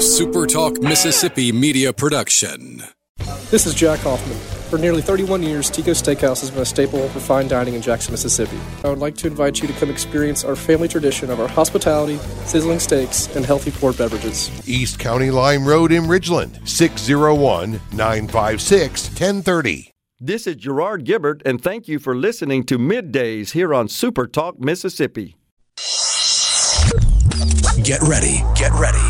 A Super Talk Mississippi media production. This is Jack Hoffman. For nearly 31 years, Tico Steakhouse has been a staple for fine dining in Jackson, Mississippi. I would like to invite you to come experience our family tradition of our hospitality, sizzling steaks, and healthy poured beverages. East County Line Road in Ridgeland, 601 956 1030. This is Gerard Gibert, and thank you for listening to Middays here on Super Talk Mississippi. Get ready, get ready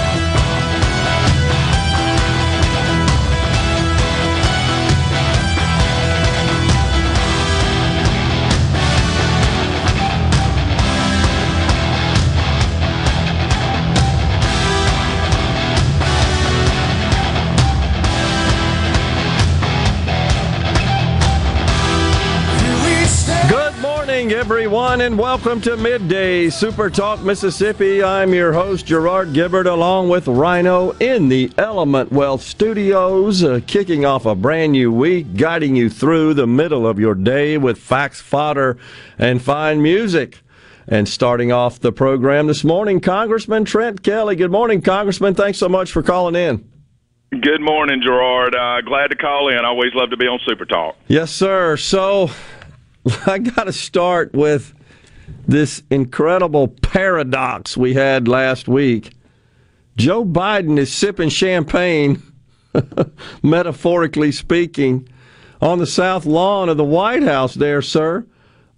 Everyone, and welcome to Midday Super Talk Mississippi. I'm your host, Gerard Gibert, along with Rhino in the Element Wealth Studios, uh, kicking off a brand new week, guiding you through the middle of your day with facts, fodder, and fine music. And starting off the program this morning, Congressman Trent Kelly. Good morning, Congressman. Thanks so much for calling in. Good morning, Gerard. Uh, glad to call in. Always love to be on Super Talk. Yes, sir. So I got to start with this incredible paradox we had last week. Joe Biden is sipping champagne, metaphorically speaking, on the south lawn of the White House there, sir,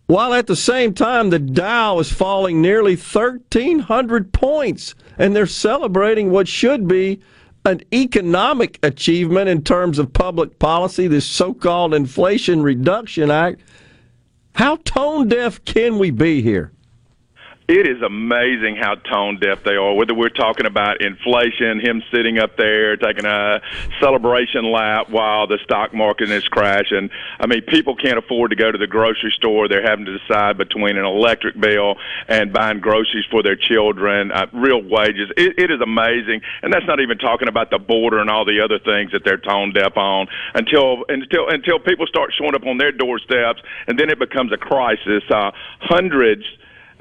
while at the same time the Dow is falling nearly 1,300 points, and they're celebrating what should be an economic achievement in terms of public policy, this so called Inflation Reduction Act. How tone deaf can we be here? It is amazing how tone deaf they are. Whether we're talking about inflation, him sitting up there taking a celebration lap while the stock market is crashing. I mean, people can't afford to go to the grocery store. They're having to decide between an electric bill and buying groceries for their children, uh, real wages. It, it is amazing, and that's not even talking about the border and all the other things that they're tone deaf on. Until until until people start showing up on their doorsteps, and then it becomes a crisis. Uh, hundreds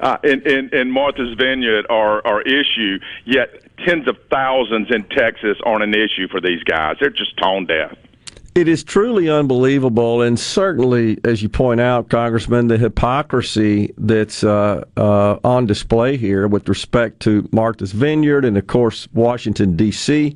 uh, in, in, in Martha's Vineyard are, are issue, yet tens of thousands in Texas aren't an issue for these guys. They're just tone deaf. It is truly unbelievable, and certainly, as you point out, Congressman, the hypocrisy that's uh, uh, on display here with respect to Martha's Vineyard and, of course, Washington, D.C.,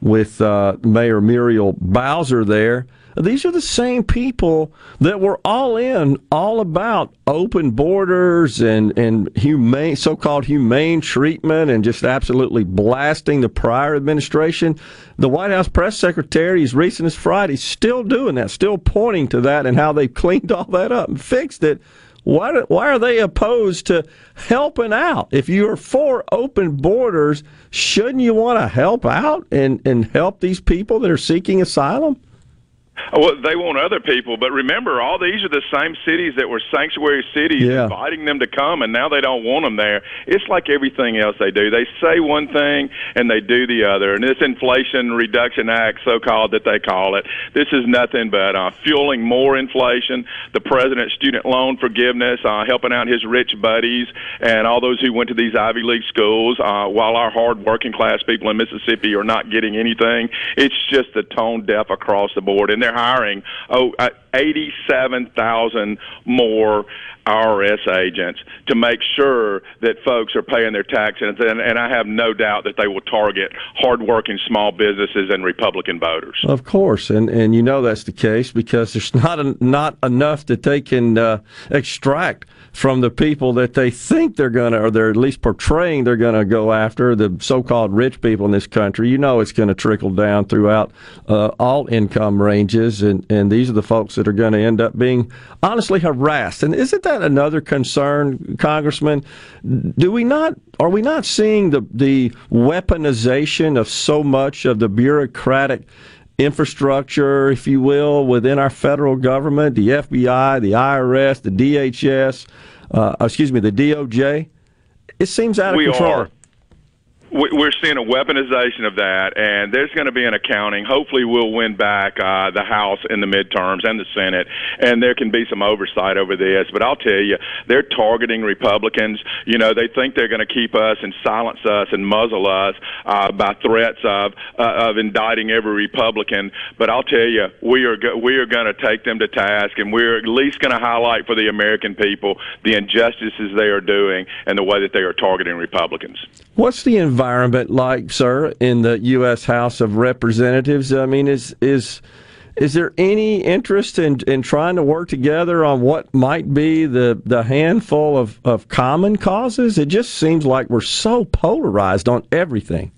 with uh, Mayor Muriel Bowser there. These are the same people that were all in, all about open borders and, and humane, so-called humane treatment and just absolutely blasting the prior administration. The White House press secretary, as recent as Friday, still doing that, still pointing to that and how they cleaned all that up and fixed it. Why, why are they opposed to helping out? If you are for open borders, shouldn't you want to help out and, and help these people that are seeking asylum? Well, they want other people, but remember, all these are the same cities that were sanctuary cities, Yeah. inviting them to come, and now they don't want them there. It's like everything else they do. They say one thing and they do the other. And this Inflation Reduction Act, so-called that they call it, this is nothing but uh, fueling more inflation. The president's student loan forgiveness, uh, helping out his rich buddies and all those who went to these Ivy League schools, uh, while our hard working class people in Mississippi are not getting anything. It's just a tone deaf across the board, and they're hiring oh uh, eighty-seven thousand more IRS agents to make sure that folks are paying their taxes, and, and I have no doubt that they will target hardworking small businesses and Republican voters. Of course, and and you know that's the case because there's not a, not enough that they can uh, extract from the people that they think they're going to, or they're at least portraying they're going to go after the so-called rich people in this country. You know it's going to trickle down throughout uh, all income ranges, and and these are the folks that are going to end up being honestly harassed. And isn't that another concern, Congressman? Do we not? Are we not seeing the the weaponization of so much of the bureaucratic infrastructure, if you will, within our federal government, the FBI, the IRS, the DHS, uh, excuse me, the DOJ. It seems out of We control. are. We're seeing a weaponization of that, and there's going to be an accounting. Hopefully, we'll win back uh, the House in the midterms and the Senate, and there can be some oversight over this. But I'll tell you, they're targeting Republicans. You know, they think they're going to keep us and silence us and muzzle us uh, by threats of uh, of indicting every Republican. But I'll tell you, we are go- we are going to take them to task, and we're at least going to highlight for the American people the injustices they are doing and the way that they are targeting Republicans. What's the environment like, sir, in the U.S. House of Representatives? I mean, is is is there any interest in, in trying to work together on what might be the, the handful of, of common causes? It just seems like we're so polarized on everything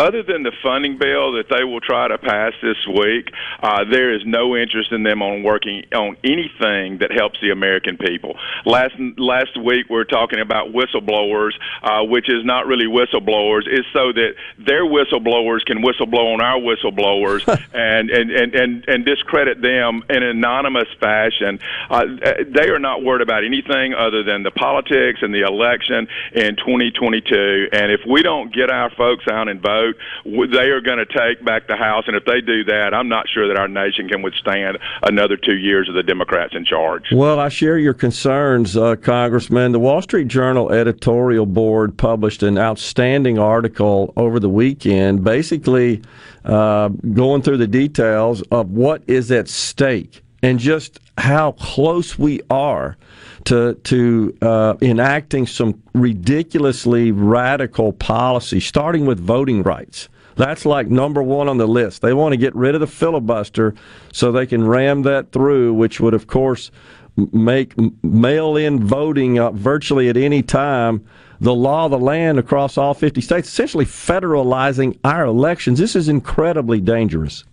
other than the funding bill that they will try to pass this week, uh, there is no interest in them on working on anything that helps the American people. Last last week we were talking about whistleblowers, uh, which is not really whistleblowers. It's so that their whistleblowers can whistleblow on our whistleblowers and, and, and, and, and discredit them in an anonymous fashion. Uh, they are not worried about anything other than the politics and the election in 2022. And if we don't get our folks out and vote, vote, they are going to take back the House. And if they do that, I'm not sure that our nation can withstand another two years of the Democrats in charge. Well, I share your concerns, uh, Congressman. The Wall Street Journal editorial board published an outstanding article over the weekend, basically uh, going through the details of what is at stake and just how close we are to to uh, enacting some ridiculously radical policy, starting with voting rights. That's like number one on the list. They want to get rid of the filibuster so they can ram that through, which would, of course, make mail in voting virtually at any time the law of the land across all 50 states, essentially federalizing our elections. This is incredibly dangerous.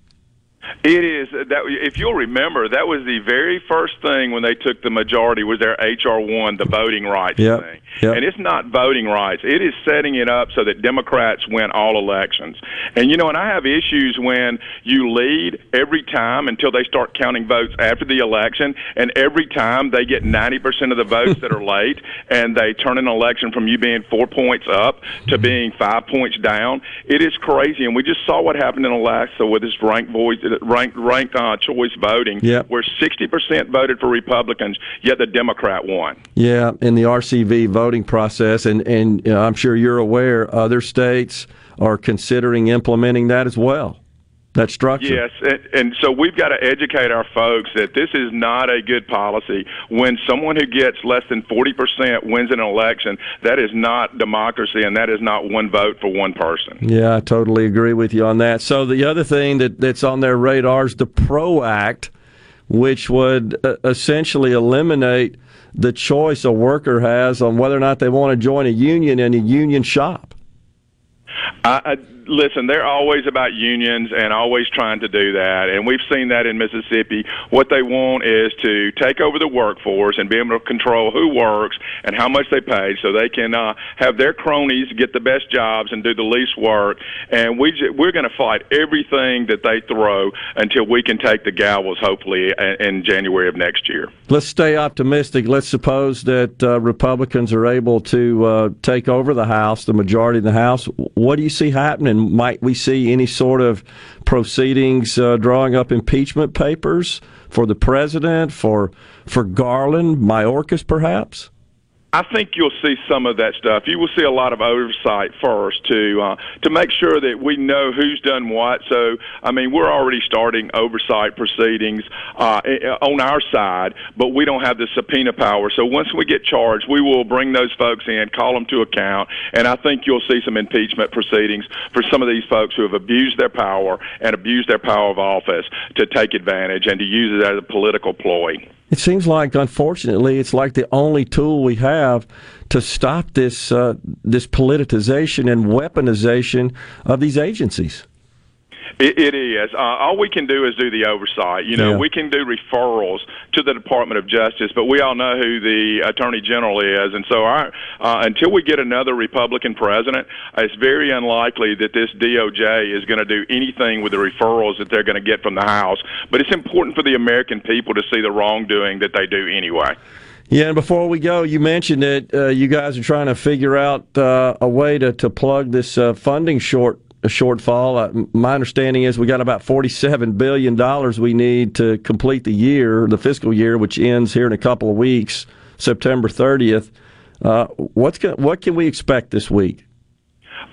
It is uh, that if you'll remember, that was the very first thing when they took the majority was their HR one, the voting rights yep. thing. Yep. And it's not voting rights; it is setting it up so that Democrats win all elections. And you know, and I have issues when you lead every time until they start counting votes after the election, and every time they get ninety percent of the votes that are late, and they turn an election from you being four points up to being five points down. It is crazy, and we just saw what happened in Alaska with this ranked voice ranked ranked uh, choice voting, yep. where sixty percent voted for Republicans, yet the Democrat won. Yeah, in the RCV voting process, and and you know, I'm sure you're aware other states are considering implementing that as well that structure. Yes, and, and, so we've got to educate our folks that this is not a good policy. When someone who gets less than 40% wins an election, that is not democracy, and that is not one vote for one person. Yeah, I totally agree with you on that. So the other thing that, that's on their radar is the PRO Act, which would uh, essentially eliminate the choice a worker has on whether or not they want to join a union in a union shop. I, I listen, they're always about unions and always trying to do that. And we've seen that in Mississippi. What they want is to take over the workforce and be able to control who works and how much they pay so they can uh, have their cronies get the best jobs and do the least work. And we j- we're going to fight everything that they throw until we can take the gavels, hopefully, in January of next year. Let's stay optimistic. Let's suppose that uh, Republicans are able to uh, take over the House, the majority in the House. What do you see happening? And might we see any sort of proceedings uh, drawing up impeachment papers for the president, for for Garland, Mayorkas, perhaps? I think you'll see some of that stuff. You will see a lot of oversight first to uh, to make sure that we know who's done what. So, I mean, we're already starting oversight proceedings uh, on our side, but we don't have the subpoena power. So, once we get charged, we will bring those folks in, call them to account, and I think you'll see some impeachment proceedings for some of these folks who have abused their power and abused their power of office to take advantage and to use it as a political ploy. It seems like, unfortunately, it's like the only tool we have to stop this uh, this politicization and weaponization of these agencies. It, it is. Uh, all we can do is do the oversight. You know, yeah. we can do referrals to the Department of Justice, but we all know who the Attorney General is, and so our, uh, until we get another Republican president, it's very unlikely that this DOJ is going to do anything with the referrals that they're going to get from the House. But it's important for the American people to see the wrongdoing that they do anyway. Yeah, and before we go, you mentioned that uh, you guys are trying to figure out uh, a way to, to plug this uh, funding short shortfall. Uh, my understanding is we got about forty-seven billion dollars we need to complete the year, the fiscal year, which ends here in a couple of weeks, September thirtieth. Uh, what's what can we expect this week?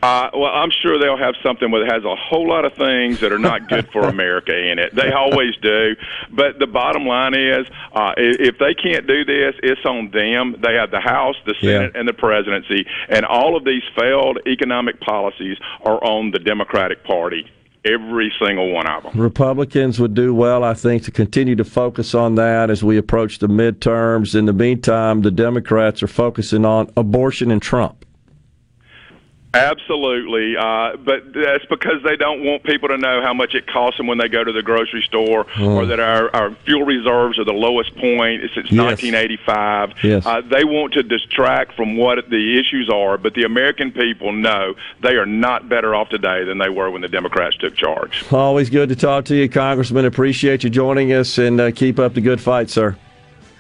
Uh, well, I'm sure they'll have something that has a whole lot of things that are not good for America in it. They always do. But the bottom line is, uh, if they can't do this, it's on them. They have the House, the Senate, yeah. and the presidency, and all of these failed economic policies are on the Democratic Party every single one of them. Republicans would do well, I think, to continue to focus on that as we approach the midterms. In the meantime, the Democrats are focusing on abortion and Trump. Absolutely, uh, but that's because they don't want people to know how much it costs them when they go to the grocery store, mm. or that our, our fuel reserves are the lowest point since yes. 1985. Yes. Uh, they want to distract from what the issues are, but the American people know they are not better off today than they were when the Democrats took charge. Always good to talk to you, Congressman. Appreciate you joining us, and uh, keep up the good fight, sir.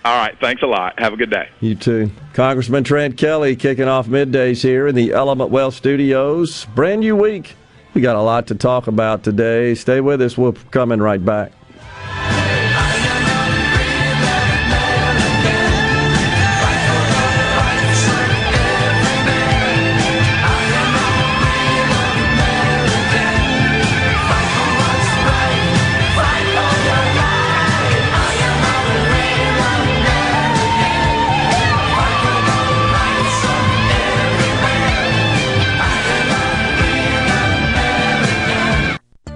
All right. Thanks a lot. Have a good day. You too. Congressman Trent Kelly kicking off middays here in the Element Wealth Studios. Brand new week. We got a lot to talk about today. Stay with us. We're coming right back.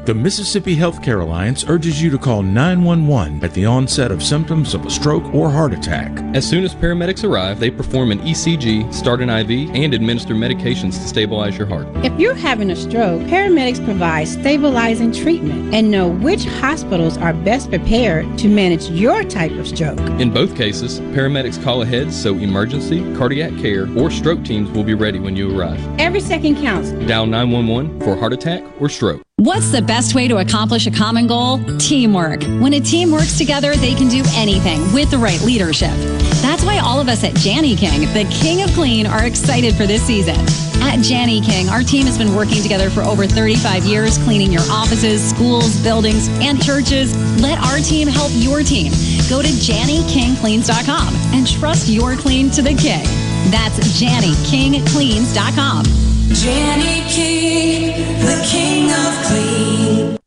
The Mississippi Healthcare Alliance urges you to call 911 at the onset of symptoms of a stroke or heart attack. As soon as paramedics arrive, they perform an ECG, start an IV, and administer medications to stabilize your heart. If you're having a stroke, paramedics provide stabilizing treatment and know which hospitals are best prepared to manage your type of stroke. In both cases, paramedics call ahead so emergency, cardiac care, or stroke teams will be ready when you arrive. Every second counts. Dial 911 for heart attack or stroke. What's the best way to accomplish a common goal? Teamwork. When a team works together, they can do anything with the right leadership. That's why all of us at Jani-King, the king of clean, are excited for this season. At Jani-King, our team has been working together for over 35 years, cleaning your offices, schools, buildings, and churches. Let our team help your team. Go to JaniKingCleans.com and trust your clean to the king. That's JaniKingCleans.com. Jani-King, the king of clean.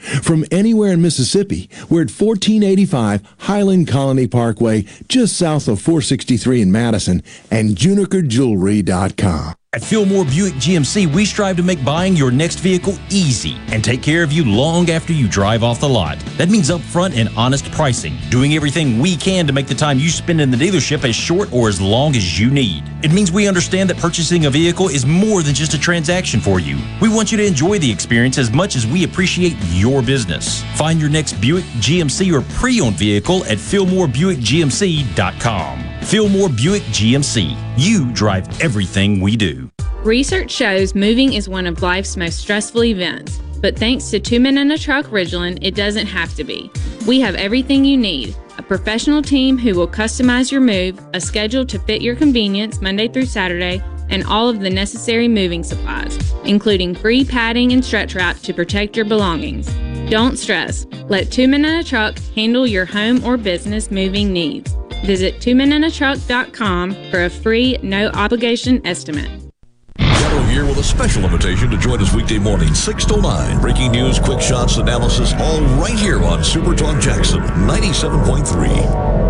From anywhere in Mississippi, we're at 1485 Highland Colony Parkway, just south of 463 in Madison, and junikerjewelry.com. At Fillmore Buick GMC, we strive to make buying your next vehicle easy and take care of you long after you drive off the lot. That means upfront and honest pricing, doing everything we can to make the time you spend in the dealership as short or as long as you need. It means we understand that purchasing a vehicle is more than just a transaction for you. We want you to enjoy the experience as much as we appreciate your business. Find your next Buick GMC or pre-owned vehicle at FillmoreBuickGMC.com. Fillmore Buick GMC. You drive everything we do. Research shows moving is one of life's most stressful events, but thanks to Two Men in a Truck Ridgeland, it doesn't have to be. We have everything you need a professional team who will customize your move, a schedule to fit your convenience Monday through Saturday, and all of the necessary moving supplies, including free padding and stretch wrap to protect your belongings. Don't stress. Let Two Men in a Truck handle your home or business moving needs. Visit twomeninatruck.com for a free, no obligation estimate. here with a special invitation to join us weekday morning, 6 to 9. Breaking news, quick shots, analysis, all right here on Super Talk Jackson 97.3.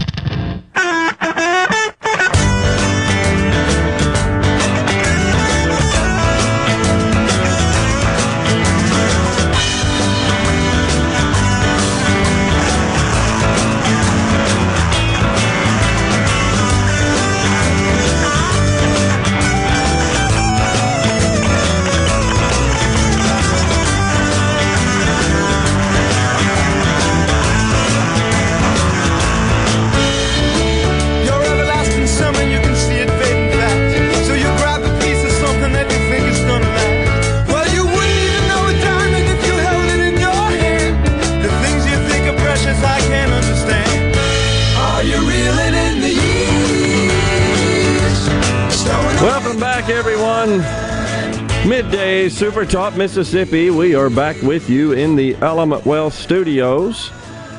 Super Mississippi. We are back with you in the Element Wealth Studios.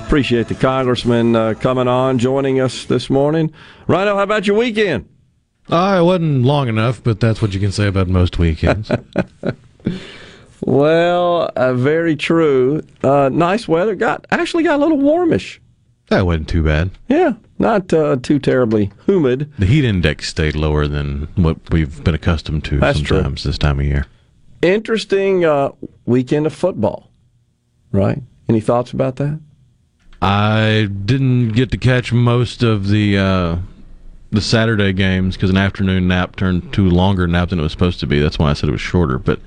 Appreciate the congressman uh, coming on, joining us this morning. Rhino, how about your weekend? Uh, it wasn't long enough, but that's what you can say about most weekends. Well, uh, very true. Uh, nice weather. Got actually got a little warmish. that wasn't too bad. Yeah, not uh, too terribly humid. The heat index stayed lower than what we've been accustomed to That's true. sometimes this time of year. Interesting uh, weekend of football. Right? Any thoughts about that? I didn't get to catch most of the uh, the Saturday games because an afternoon nap turned to a longer nap than it was supposed to be. That's why I said it was shorter. But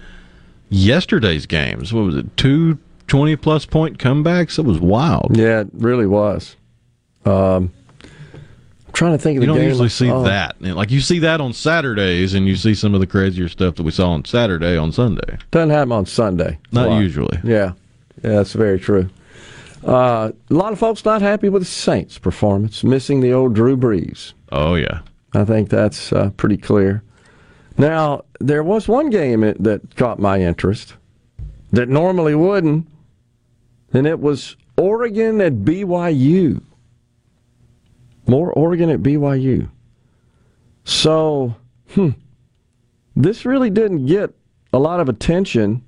yesterday's games, what was it? Two 20 plus point comebacks? It was wild. Yeah, it really was. Um, trying to think of You the don't game. usually see Oh. that. Like you see that on Saturdays, and you see some of the crazier stuff that we saw on Saturday on Sunday. Doesn't happen on Sunday. Not usually. Yeah, yeah, that's very true. Uh, a lot of folks not happy with the Saints' performance, missing the old Drew Brees. Oh yeah, I think that's uh, pretty clear. Now there was one game that caught my interest that normally wouldn't, and it was Oregon at BYU. More Oregon at BYU. So, hmm, this really didn't get a lot of attention.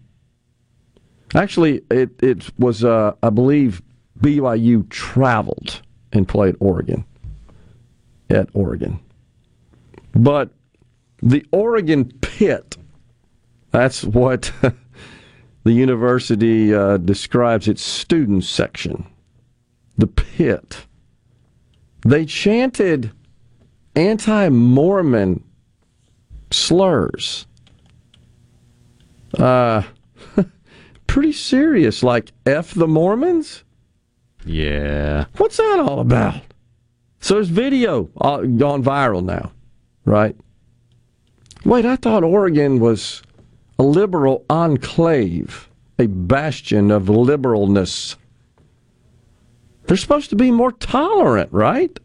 Actually, it it was uh, I believe BYU traveled and played Oregon at Oregon, but the Oregon pit. That's what the university uh, describes its student section. The pit. They chanted anti-Mormon slurs. Uh, pretty serious, like "f the Mormons." Yeah. What's that all about? So there's video uh, gone viral now, right? Wait, I thought Oregon was a liberal enclave, a bastion of liberalness. They're supposed to be more tolerant, right?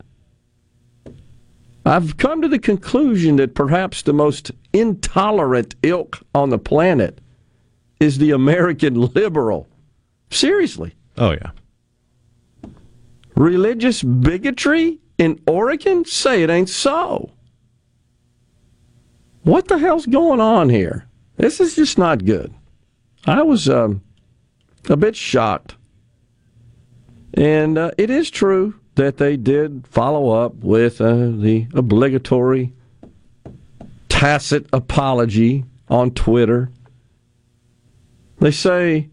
I've come to the conclusion that perhaps the most intolerant ilk on the planet is the American liberal. Seriously. Oh yeah. Religious bigotry in Oregon? Say it ain't so. What the hell's going on here? This is just not good. I was um, a bit shocked. And uh, it is true that they did follow up with uh, the obligatory tacit apology on Twitter. They say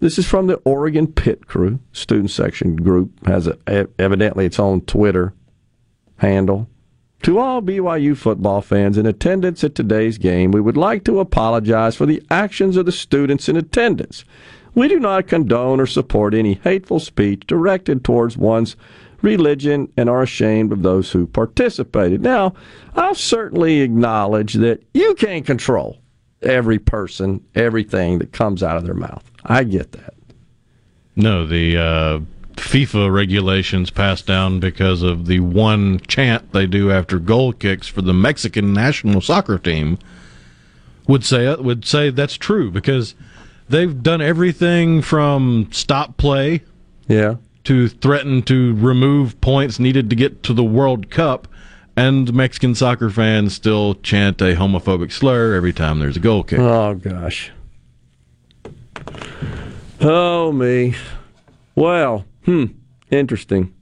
this is from the Oregon Pit Crew student section group has a, evidently its own Twitter handle. To all BYU football fans in attendance at today's game, we would like to apologize for the actions of the students in attendance. We do not condone or support any hateful speech directed towards one's religion and are ashamed of those who participated. Now, I'll certainly acknowledge that you can't control every person, everything that comes out of their mouth. I get that. No, the uh, FIFA regulations passed down because of the one chant they do after goal kicks for the Mexican national soccer team would say would say that's true because they've done everything from stop play, yeah, to threaten to remove points needed to get to the World Cup, and Mexican soccer fans still chant a homophobic slur every time there's a goal kick. Oh gosh. Oh me. Well, hmm, interesting.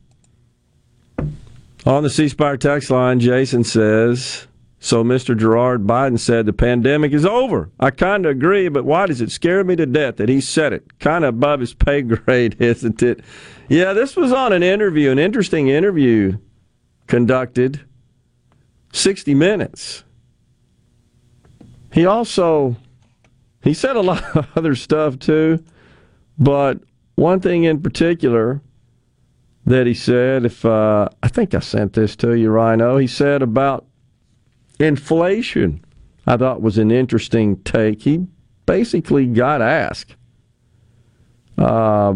On the C Spire text line, Jason says, so Mr. Gerard Biden said the pandemic is over. I kind of agree, but why does it scare me to death that he said it? Kind of above his pay grade, isn't it? Yeah, this was on an interview, an interesting interview conducted 60 minutes. He also he said a lot of other stuff too, but one thing in particular that he said, if uh, I think I sent this to you, Rhino, he said about inflation. I thought was an interesting take. He basically got asked uh,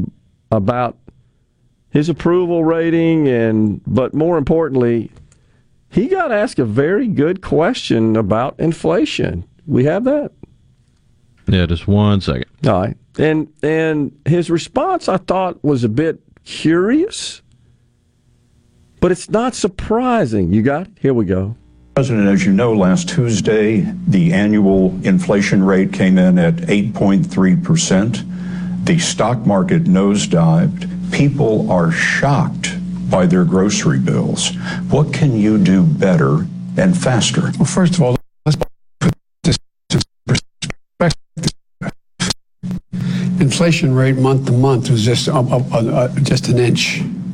about his approval rating, and but more importantly, he got asked a very good question about inflation. We have that. Yeah, just one second. All right. And and his response I thought was a bit curious, but it's not surprising. You got it? Here we go. President, as you know, last Tuesday, the annual inflation rate came in at 8.3%. The stock market nosedived. People are shocked by their grocery bills. What can you do better and faster? Well, first of all, let's put this into perspective. Inflation rate month to month was just uh, uh, uh, just an inch,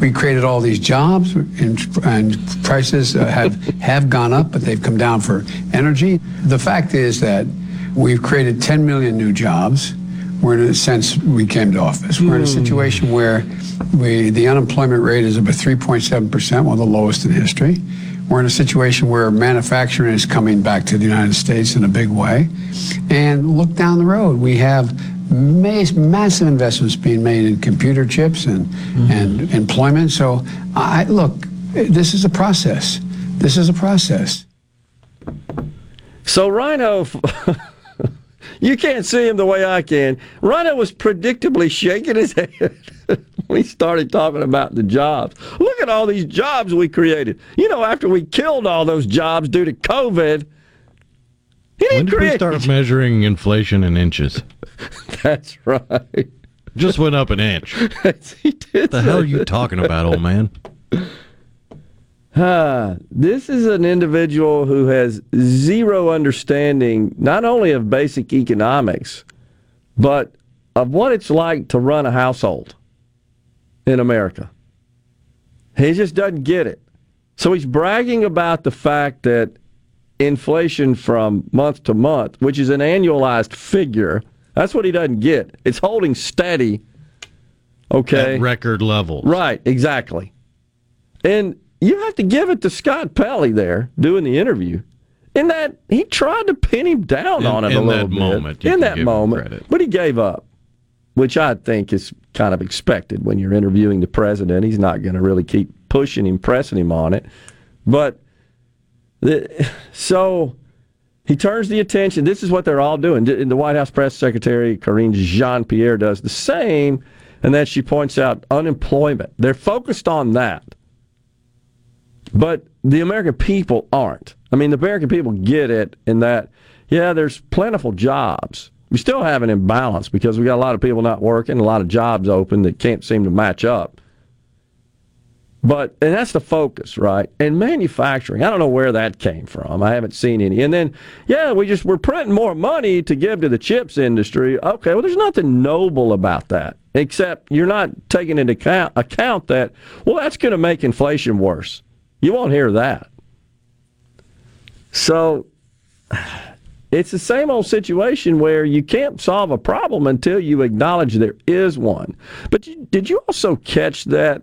we created all these jobs and, and prices uh, have, have gone up, but they've come down for energy. The fact is that we've created 10 million new jobs. We're in a sense, we came to office. We're in a situation where we, the unemployment rate is about 3.7%, one of the lowest in history. We're in a situation where manufacturing is coming back to the United States in a big way. And look down the road, we have mas- massive investments being made in computer chips and, mm-hmm. and employment. So, I look, this is a process. This is a process. So Rhino, you can't see him the way I can. Rhino was predictably shaking his head he started talking about the jobs. Look at all these jobs we created. You know, after we killed all those jobs due to COVID, he When didn't did we start measuring inflation in inches? That's right. Just went up an inch. he did What the hell are you talking about, old man? Ah, this is an individual who has zero understanding not only of basic economics, but of what it's like to run a household in America. He just doesn't get it. So he's bragging about the fact that inflation from month to month, which is an annualized figure, that's what he doesn't get. It's holding steady. Okay. At record levels. Right, exactly. And you have to give it to Scott Pelley there doing the interview. In that he tried to pin him down In- on it a little bit. moment, in that moment, but he gave up, which I think is kind of expected when you're interviewing the president. He's not going to really keep pushing him, pressing him on it. But the, so he turns the attention. This is what they're all doing. The White House press secretary Karine Jean Pierre does the same, and then she points out unemployment. They're focused on that. But the American people aren't. I mean, the American people get it in that, yeah, there's plentiful jobs. We still have an imbalance because we got a lot of people not working, a lot of jobs open that can't seem to match up. But and that's the focus, right? And manufacturing, I don't know where that came from. I haven't seen any. And then, yeah, we just we're printing more money to give to the chips industry. Okay, well, there's nothing noble about that, except you're not taking into account, account that well, that's going to make inflation worse. You won't hear that. So it's the same old situation where you can't solve a problem until you acknowledge there is one. But you, did you also catch that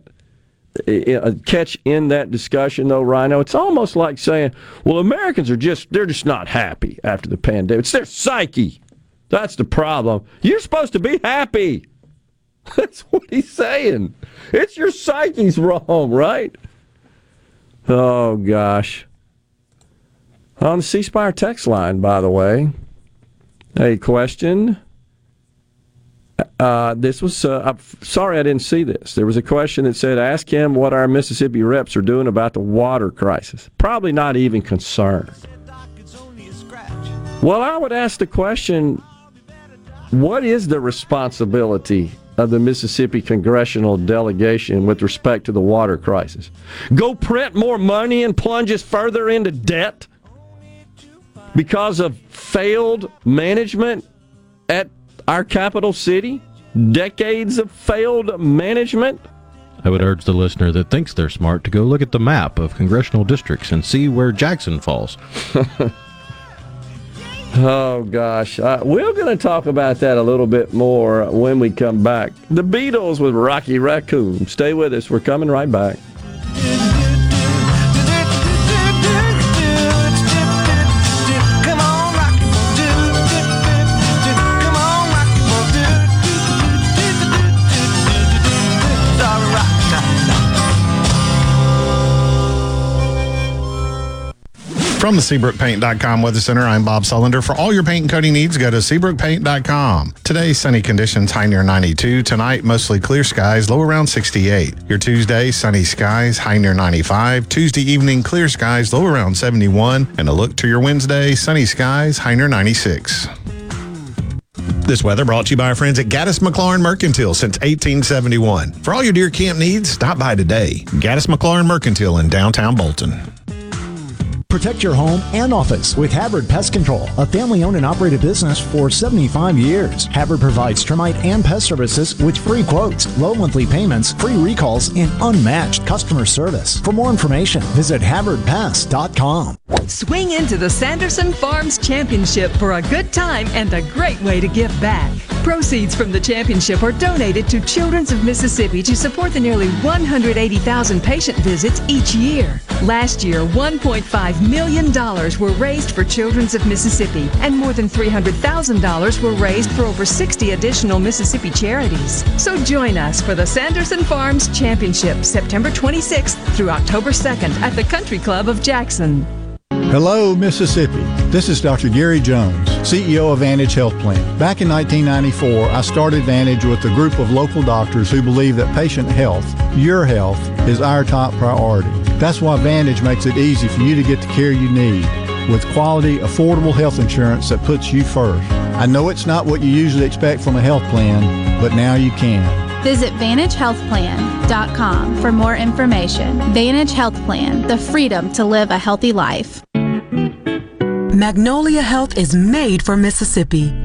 uh, catch in that discussion, though, Rhino? It's almost like saying, "Well, Americans are just—they're just not happy after the pandemic. It's their psyche. That's the problem. You're supposed to be happy." That's what he's saying. It's your psyche's wrong, right? Oh gosh. On the C Spire text line, by the way, a question. Uh, this was, uh, I'm sorry I didn't see this. There was a question that said, ask him what our Mississippi reps are doing about the water crisis. Probably not even concerned. Well, I would ask the question what is the responsibility of the Mississippi congressional delegation with respect to the water crisis? Go print more money and plunge us further into debt because of failed management at our capital city? Decades of failed management? I would urge the listener that thinks they're smart to go look at the map of congressional districts and see where Jackson falls. Oh gosh, uh, we're going to talk about that a little bit more when we come back. The Beatles with Rocky Raccoon. Stay with us. We're coming right back. From the SeabrookPaint.com Weather Center, I'm Bob Sullender. For all your paint and coating needs, go to SeabrookPaint.com. Today, sunny conditions, high near 92. Tonight, mostly clear skies, low around 68. Your Tuesday, sunny skies, high near 95. Tuesday evening, clear skies, low around 71. And a look to your Wednesday, sunny skies, high near 96. This weather brought to you by our friends at Gaddis McLaurin Mercantile since 1871. For all your deer camp needs, stop by today. Gaddis McLaurin Mercantile in downtown Bolton. Protect your home and office with Havard Pest Control, a family owned and operated business for 75 years. Havard provides termite and pest services with free quotes, low monthly payments, free recalls, and unmatched customer service. For more information, visit HavardPest.com. Swing into the Sanderson Farms Championship for a good time and a great way to give back. Proceeds from the championship are donated to Children's of Mississippi to support the nearly 180,000 patient visits each year. Last year, $1.5 million were raised for Children's of Mississippi, and more than $300,000 were raised for over 60 additional Mississippi charities. So join us for the Sanderson Farms Championship, September 26th through October 2nd at the Country Club of Jackson. Hello, Mississippi. This is Dr. Gary Jones, CEO of Vantage Health Plan. Back in 1994, I started Vantage with a group of local doctors who believe that patient health, your health, is our top priority. That's why Vantage makes it easy for you to get the care you need with quality, affordable health insurance that puts you first. I know it's not what you usually expect from a health plan, but now you can. Visit VantageHealthPlan.com for more information. Vantage Health Plan, the freedom to live a healthy life. Magnolia Health is made for Mississippi.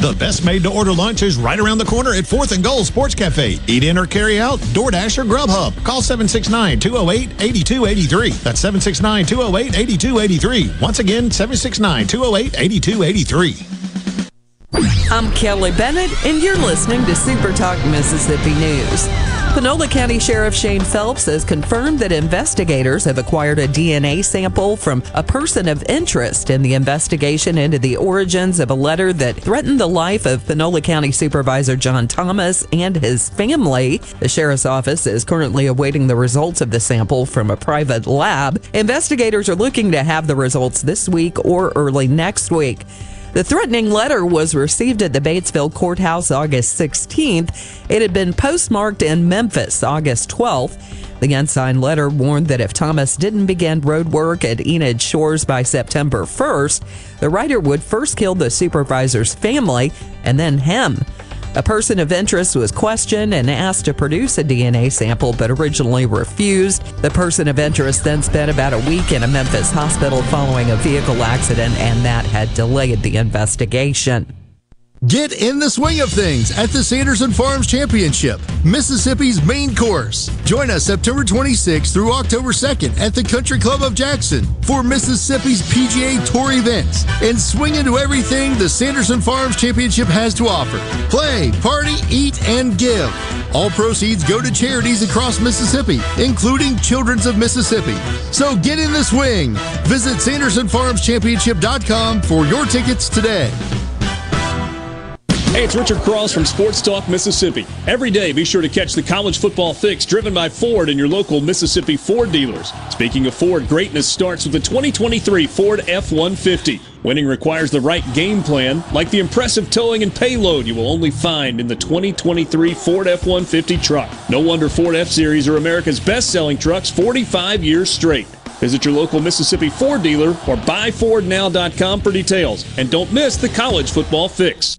The best made to order lunch is right around the corner at 4th and Goal Sports Cafe. Eat in or carry out, DoorDash or Grubhub. Call 769 208 8283. That's 769 208 8283. Once again, 769 208 8283. I'm Kelly Bennett, and you're listening to Super Talk Mississippi News. Panola County Sheriff Shane Phelps has confirmed that investigators have acquired a DNA sample from a person of interest in the investigation into the origins of a letter that threatened the life of Panola County Supervisor John Thomas and his family. The sheriff's office is currently awaiting the results of the sample from a private lab. Investigators are looking to have the results this week or early next week. The threatening letter was received at the Batesville Courthouse August 16th. It had been postmarked in Memphis August 12th. The unsigned letter warned that if Thomas didn't begin road work at Enid Shores by September 1st, the writer would first kill the supervisor's family and then him. A person of interest was questioned and asked to produce a DNA sample, but originally refused. The person of interest then spent about a week in a Memphis hospital following a vehicle accident, and that had delayed the investigation. Get in the swing of things at the Sanderson Farms Championship, Mississippi's main course. Join us September 26th through October 2nd at the Country Club of Jackson for Mississippi's PGA Tour events and swing into everything the Sanderson Farms Championship has to offer. Play, party, eat, and give. All proceeds go to charities across Mississippi, including Children's of Mississippi. So get in the swing. Visit SandersonFarmsChampionship.com for your tickets today. Hey, it's Richard Cross from Sports Talk Mississippi. Every day, be sure to catch the college football fix driven by Ford and your local Mississippi Ford dealers. Speaking of Ford, greatness starts with the 2023 Ford F 150. Winning requires the right game plan, like the impressive towing and payload you will only find in the 2023 Ford F 150 truck. No wonder Ford F Series are America's best selling trucks 45 years straight. Visit your local Mississippi Ford dealer or buyfordnow.com for details. And don't miss the college football fix.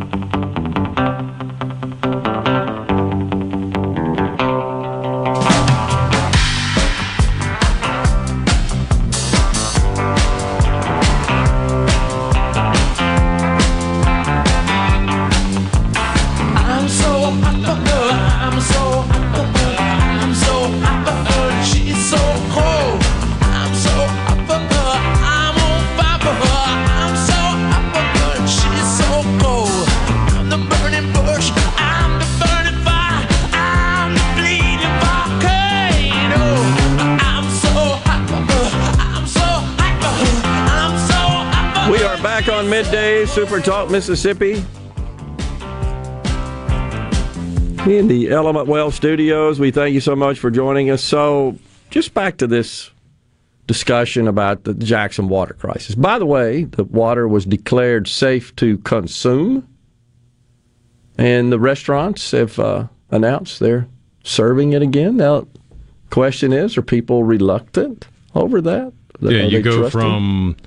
Super Talk Mississippi. In the Element Wealth studios, we thank you so much for joining us. So, just back to this discussion about the Jackson water crisis. By the way, the water was declared safe to consume, and the restaurants have uh, announced they're serving it again. Now, the question is, are people reluctant over that? Yeah, you go trusting? from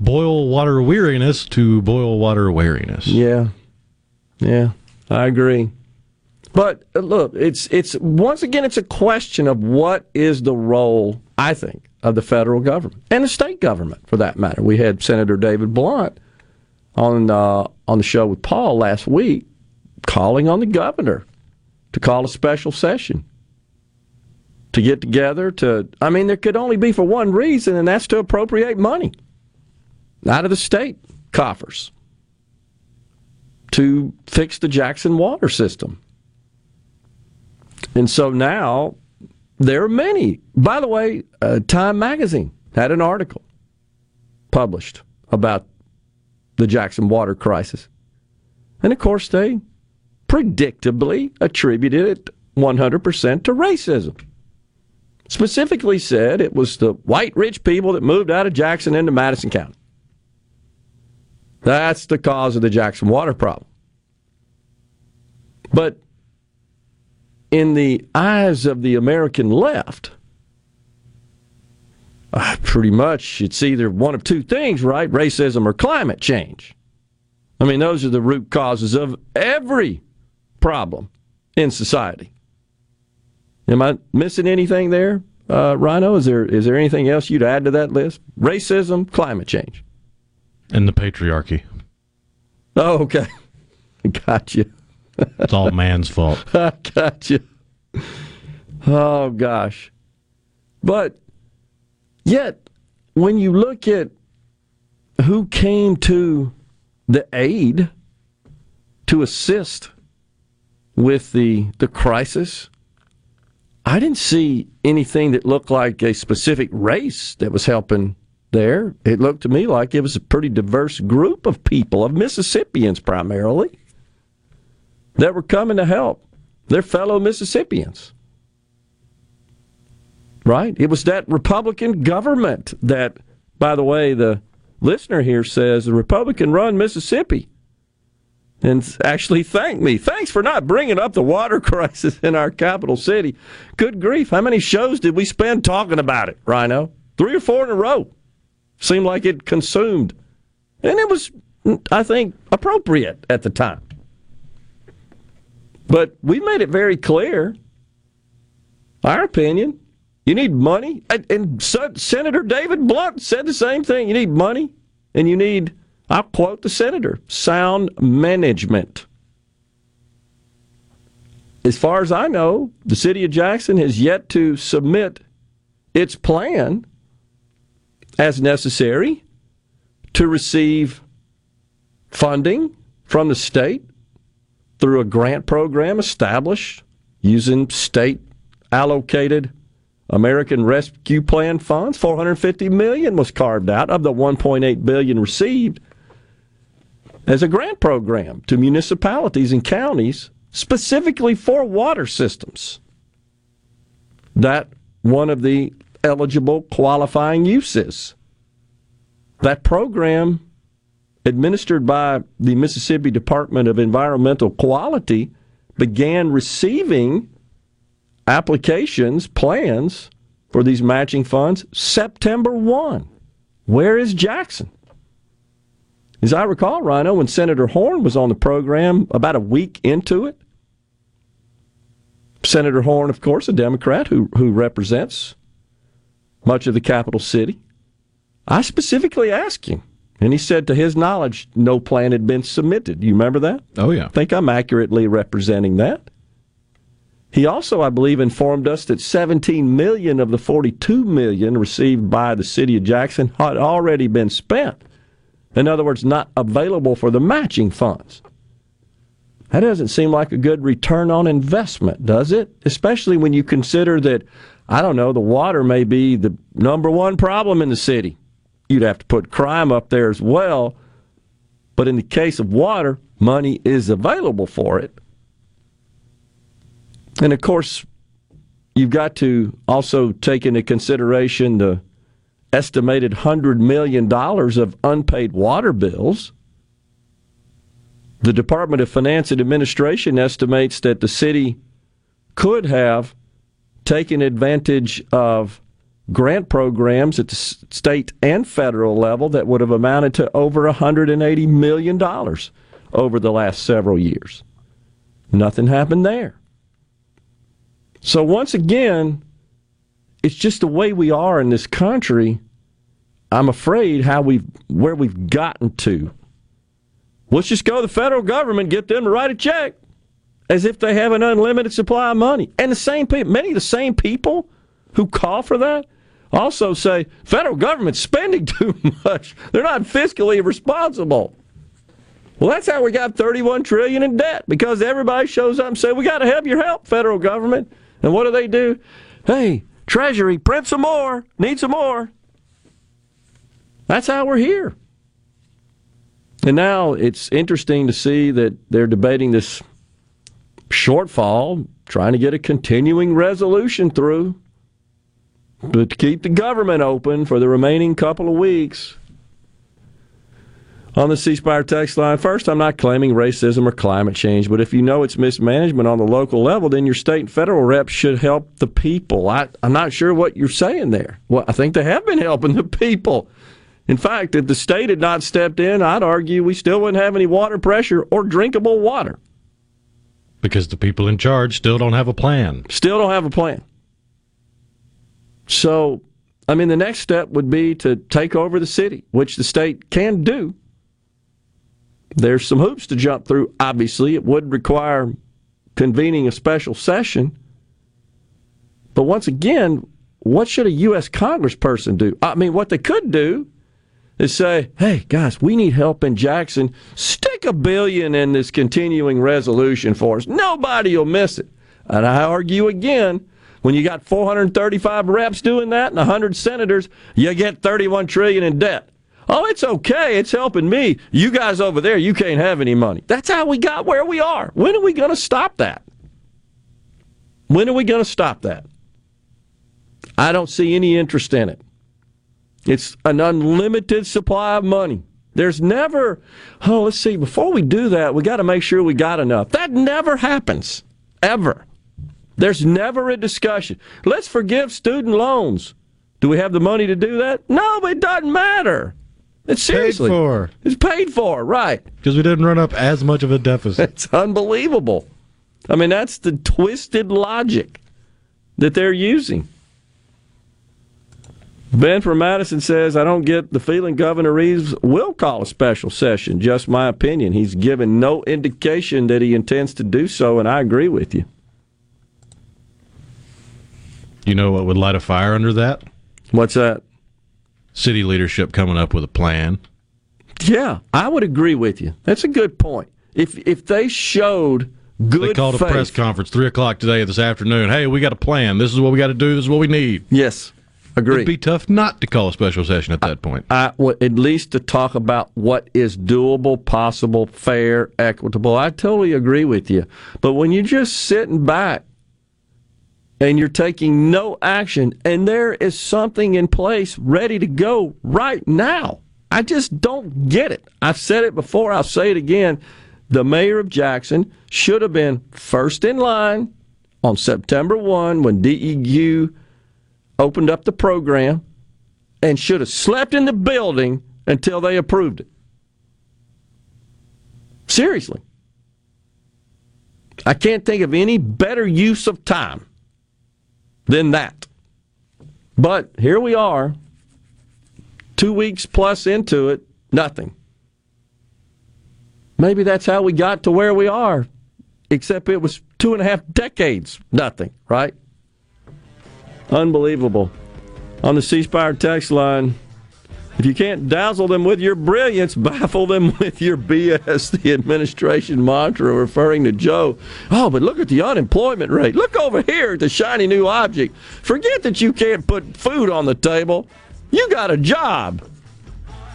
boil water weariness to boil water wariness. Yeah, yeah, I agree. But uh, look, it's it's once again it's a question of what is the role I think of the federal government and the state government for that matter. We had Senator David Blount on uh, on the show with Paul last week, calling on the governor to call a special session to get together to. I mean, there could only be for one reason, and that's to appropriate money out of the state coffers to fix the Jackson water system. And so now there are many. By the way, uh, Time Magazine had an article published about the Jackson water crisis. And of course, they predictably attributed it 100% to racism. Specifically said it was the white rich people that moved out of Jackson into Madison County. That's the cause of the Jackson water problem. But in the eyes of the American left, uh, pretty much it's either one of two things, right? Racism or climate change. I mean, those are the root causes of every problem in society. Am I missing anything there, uh, Rhino? Is there is there anything else you'd add to that list? Racism, climate change, and the patriarchy. Oh, okay, got you. it's all man's fault. Got you. Oh gosh, but yet when you look at who came to the aid to assist with the the crisis I didn't see anything that looked like a specific race that was helping there. It looked to me like it was a pretty diverse group of people, of Mississippians primarily, that were coming to help their fellow Mississippians. Right? It was that Republican government that, by the way, the listener here says the Republican run Mississippi and actually thank me. Thanks for not bringing up the water crisis in our capital city. Good grief. How many shows did we spend talking about it, Rhino? Three or four in a row. Seemed like it consumed. And it was, I think, appropriate at the time. But we made it very clear our opinion. You need money. And Senator David Blount said the same thing. You need money and you need I'll quote the senator sound management. As far as I know, the city of Jackson has yet to submit its plan as necessary to receive funding from the state through a grant program established using state allocated American Rescue Plan funds. 450 million was carved out of the 1.8 billion received as a grant program to municipalities and counties specifically for water systems. That one of the eligible qualifying uses. That program, administered by the Mississippi Department of Environmental Quality, began receiving applications, plans for these matching funds September 1. Where is Jackson? As I recall, Rhino, when Senator Horhn was on the program about a week into it, Senator Horhn, of course, a Democrat who, who represents much of the capital city, I specifically asked him, and he said to his knowledge, no plan had been submitted. You remember that? Oh, yeah. I think I'm accurately representing that. He also, I believe, informed us that 17 million of the 42 million received by the city of Jackson had already been spent. In other words, not available for the matching funds. That doesn't seem like a good return on investment, does it? Especially when you consider that, I don't know, the water may be the number one problem in the city. You'd have to put crime up there as well. But in the case of water, money is available for it. And of course, you've got to also take into consideration the estimated $100 million of unpaid water bills. The Department of Finance and Administration estimates that the city could have taken advantage of grant programs at the state and federal level that would have amounted to over $180 million over the last several years. Nothing happened there. So, once again, it's just the way we are in this country. I'm afraid how we've where we've gotten to. Let's just go to the federal government, get them to write a check, as if they have an unlimited supply of money. And the same people, many of the same people who call for that, also say federal government's spending too much. They're not fiscally responsible. Well, that's how we got 31 trillion in debt because everybody shows up and say we got to help your help, federal government. And what do they do? Hey, Treasury, print some more. Need some more. That's how we're here. And now it's interesting to see that they're debating this shortfall, trying to get a continuing resolution through but to keep the government open for the remaining couple of weeks. on the C Spire text line. First, I'm not claiming racism or climate change, but if you know it's mismanagement on the local level, then your state and federal reps should help the people. I, I'm not sure what you're saying there. Well, I think they have been helping the people. In fact, if the state had not stepped in, I'd argue we still wouldn't have any water pressure or drinkable water. Because the people in charge still don't have a plan. Still don't have a plan. So, I mean, the next step would be to take over the city, which the state can do. There's some hoops to jump through, obviously. It would require convening a special session. But once again, what should a U.S. congressperson do? I mean, what they could do is say, hey, guys, we need help in Jackson. Stick a billion in this continuing resolution for us. Nobody will miss it. And I argue again, when you got 435 reps doing that and 100 senators, you get 31 trillion in debt. Oh, it's okay. It's helping me. You guys over there, you can't have any money. That's how we got where we are. When are we going to stop that? When are we going to stop that? I don't see any interest in it. It's an unlimited supply of money. There's never, oh, let's see, before we do that, we got to make sure we got enough. That never happens, ever. There's never a discussion. Let's forgive student loans. Do we have the money to do that? No, but it doesn't matter. It's seriously Paid for. It's paid for, right? Because we didn't run up as much of a deficit. It's unbelievable. I mean, that's the twisted logic that they're using. Ben from Madison says, I don't get the feeling Governor Reeves will call a special session. Just my opinion. He's given no indication that he intends to do so, and I agree with you. You know what would light a fire under that? What's that? City leadership coming up with a plan. Yeah, I would agree with you. That's a good point. If if they showed good they called faith, a press conference three o'clock today this afternoon. Hey, we got a plan. This is what we got to do. This is what we need. Yes, agree. It'd be tough not to call a special session at that point. I, at least to talk about what is doable, possible, fair, equitable. I totally agree with you. But when you're just sitting back and you're taking no action, and there is something in place ready to go right now, I just don't get it. I've said it before, I'll say it again. The mayor of Jackson should have been first in line on September 1 when DEQ opened up the program and should have slept in the building until they approved it. Seriously. I can't think of any better use of time than that. But here we are, two weeks plus into it, nothing. Maybe that's how we got to where we are, except it was two and a half decades, nothing, right? Unbelievable. On the C Spire text line, if you can't dazzle them with your brilliance, baffle them with your BS. The administration mantra referring to Joe. Oh, but look at the unemployment rate. Look over here at the shiny new object. Forget that you can't put food on the table. You got a job.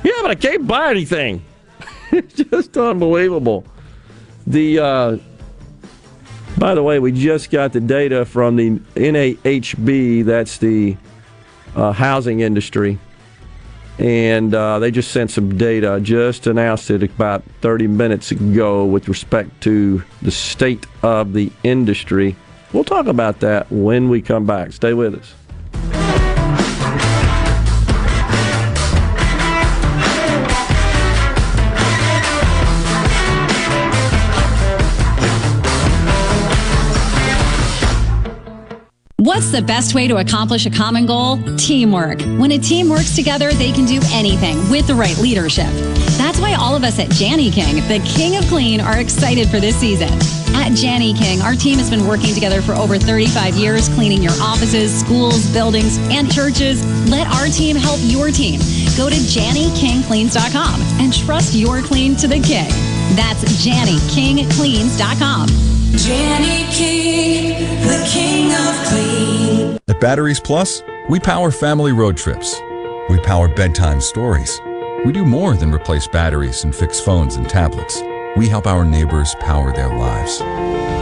Yeah, but I can't buy anything. it's just unbelievable. The uh, by the way, we just got the data from the NAHB. That's the uh, housing industry and uh, they just sent some data. Just announced it about 30 minutes ago with respect to the state of the industry. We'll talk about that when we come back. Stay with us. What's the best way to accomplish a common goal? Teamwork. When a team works together, they can do anything with the right leadership. That's why all of us at Jani-King, the king of clean, are excited for this season. At Jani-King, our team has been working together for over 35 years, cleaning your offices, schools, buildings, and churches. Let our team help your team. Go to JaniKingCleans.com and trust your clean to the king. That's JaniKingCleans.com. King, the king of clean. At Batteries Plus, we power family road trips. We power bedtime stories. We do more than replace batteries and fix phones and tablets. We help our neighbors power their lives.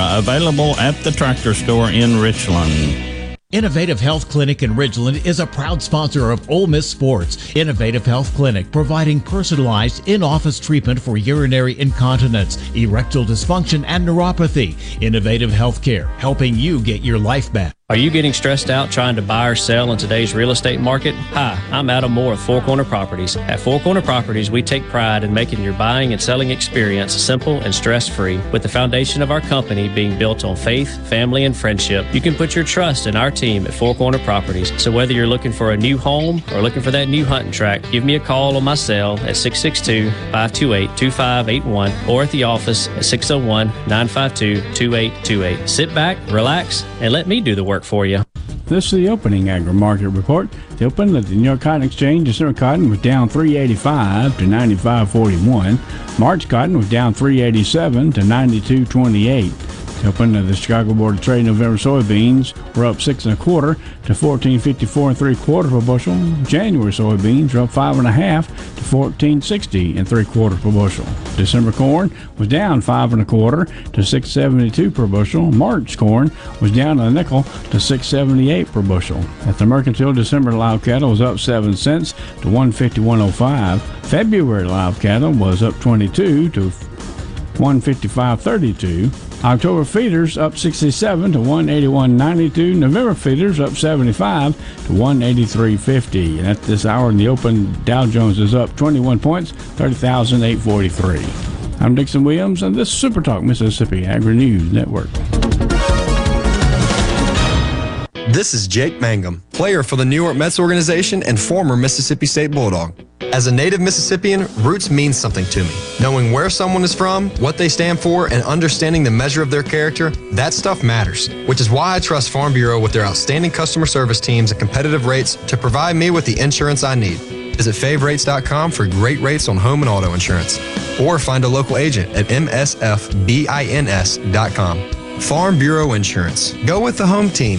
available at the tractor store in Richland. Innovative Health Clinic in Ridgeland is a proud sponsor of Ole Miss Sports. Innovative Health Clinic providing personalized in-office treatment for urinary incontinence, erectile dysfunction, and neuropathy. Innovative Healthcare, helping you get your life back. Are you getting stressed out trying to buy or sell in today's real estate market? Hi, I'm Adam Moore with Four Corner Properties. At Four Corner Properties, we take pride in making your buying and selling experience simple and stress free. With the foundation of our company being built on faith, family, and friendship, you can put your trust in our team at Four Corner Properties. So whether you're looking for a new home or looking for that new hunting track, give me a call on my cell at 662 528 2581 or at the office at 601 952 2828. Sit back, relax, and let me do the work for you. This is the opening agri market report. The open at the New York Cotton Exchange, December cotton was down 385 to 95.41. March cotton was down 387 to 92.28. Open the Chicago Board of Trade November soybeans were up six and a quarter to 14.54 and three quarters per bushel. January soybeans were up five and a half to 14.60 and three quarters per bushel. December corn was down five and a quarter to 6.72 per bushel. March corn was down a nickel to 6.78 per bushel. At the Mercantile, December live cattle was up seven cents to 151.05. February live cattle was up 22 to 155.32. October feeders up 67 to 181.92. November feeders up 75 to 183.50. And at this hour in the open, Dow Jones is up 21 points, 30,843. I'm Dixon Williams, and this is Super Talk Mississippi Agri News Network. This is Jake Mangum, player for the New York Mets organization and former Mississippi State Bulldog. As a native Mississippian, roots mean something to me. Knowing where someone is from, what they stand for, and understanding the measure of their character, that stuff matters. Which is why I trust Farm Bureau with their outstanding customer service teams and competitive rates to provide me with the insurance I need. Visit favrates.com for great rates on home and auto insurance. Or find a local agent at msfbins.com. Farm Bureau Insurance. Go with the home team.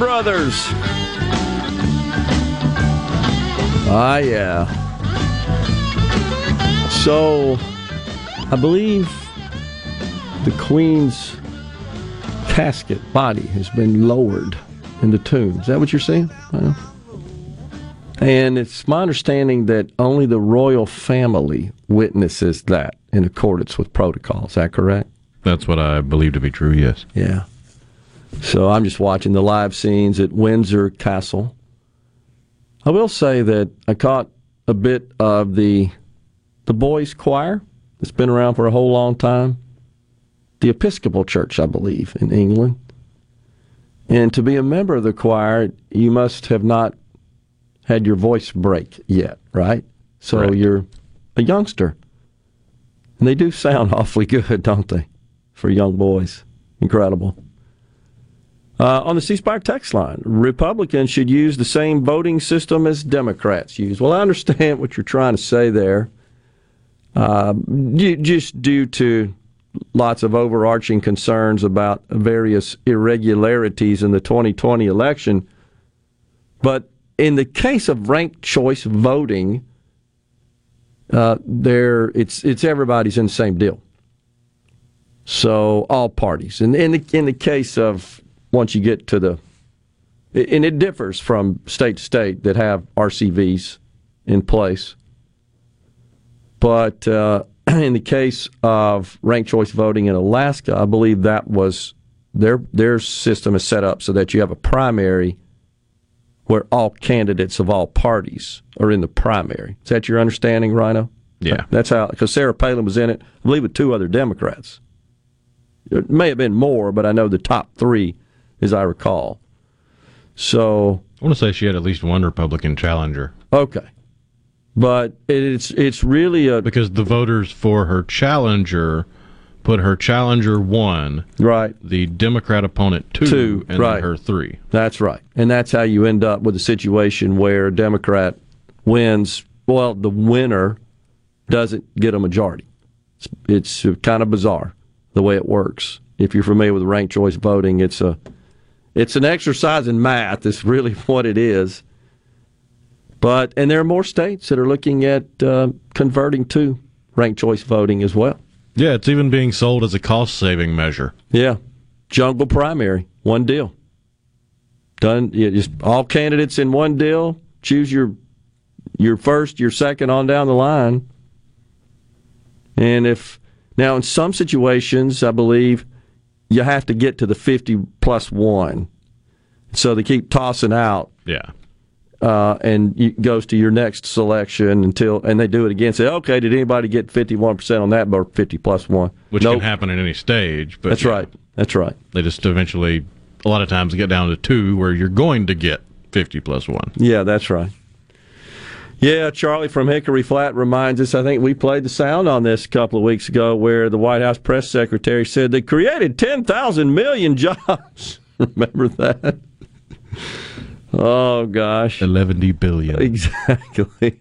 Brothers. Ah, yeah. So, I believe the Queen's casket body has been lowered in the tomb. Is that what you're saying? Well, and it's my understanding that only the royal family witnesses that in accordance with protocol. Is that correct? That's what I believe to be true, yes. Yeah. So I'm just watching the live scenes at Windsor Castle. I will say that I caught a bit of the the boys choir that's been around for a whole long time. The Episcopal Church, I believe, in England. And to be a member of the choir, you must have not had your voice break yet, right? So you're a youngster. And they do sound awfully good, don't they? For young boys. Incredible. Uh, on the C Spire text line, Republicans should use the same voting system as Democrats use. Well, I understand what you're trying to say there. Uh, ju- just due to lots of overarching concerns about various irregularities in the 2020 election. But in the case of ranked choice voting, uh, there it's it's everybody's in the same deal. So all parties, and in the in the case of once you get to the, and it differs from state to state that have RCVs in place. But uh, in the case of ranked choice voting in Alaska, I believe that was their their system is set up so that you have a primary where all candidates of all parties are in the primary. Is that your understanding, Rhino? Yeah. That's how, because Sarah Palin was in it, I believe, with two other Democrats. It may have been more, but I know the top three, as I recall. So. I want to say she had at least one Republican challenger. Okay. But it's it's really a because the voters for her challenger put her challenger one, right, the Democrat opponent two, Two, and right. her three. That's right. And that's how you end up with a situation where a Democrat wins. Well, the winner doesn't get a majority. It's, it's kind of bizarre the way it works. If you're familiar with ranked choice voting, it's a it's an exercise in math. It's really what it is. But and there are more states that are looking at uh, converting to ranked choice voting as well. Yeah, it's even being sold as a cost saving measure. Yeah, jungle primary, one deal. Done. Just all candidates in one deal. Choose your your first, your second on down the line. And if now in some situations, I believe you have to get to the fifty plus one. So they keep tossing out Yeah. uh, and it goes to your next selection until, and they do it again. Say, okay, did anybody get fifty one percent on that, or fifty plus one? Which Nope. can happen at any stage. But That's yeah, right. That's right. They just eventually, a lot of times, get down to two where you're going to get 50 plus one. Yeah, that's right. Yeah, Charlie from Hickory Flat reminds us. I think we played the sound on this a couple of weeks ago, where the White House press secretary said they created ten thousand million jobs. Remember that? Oh gosh, eleven billion. Exactly.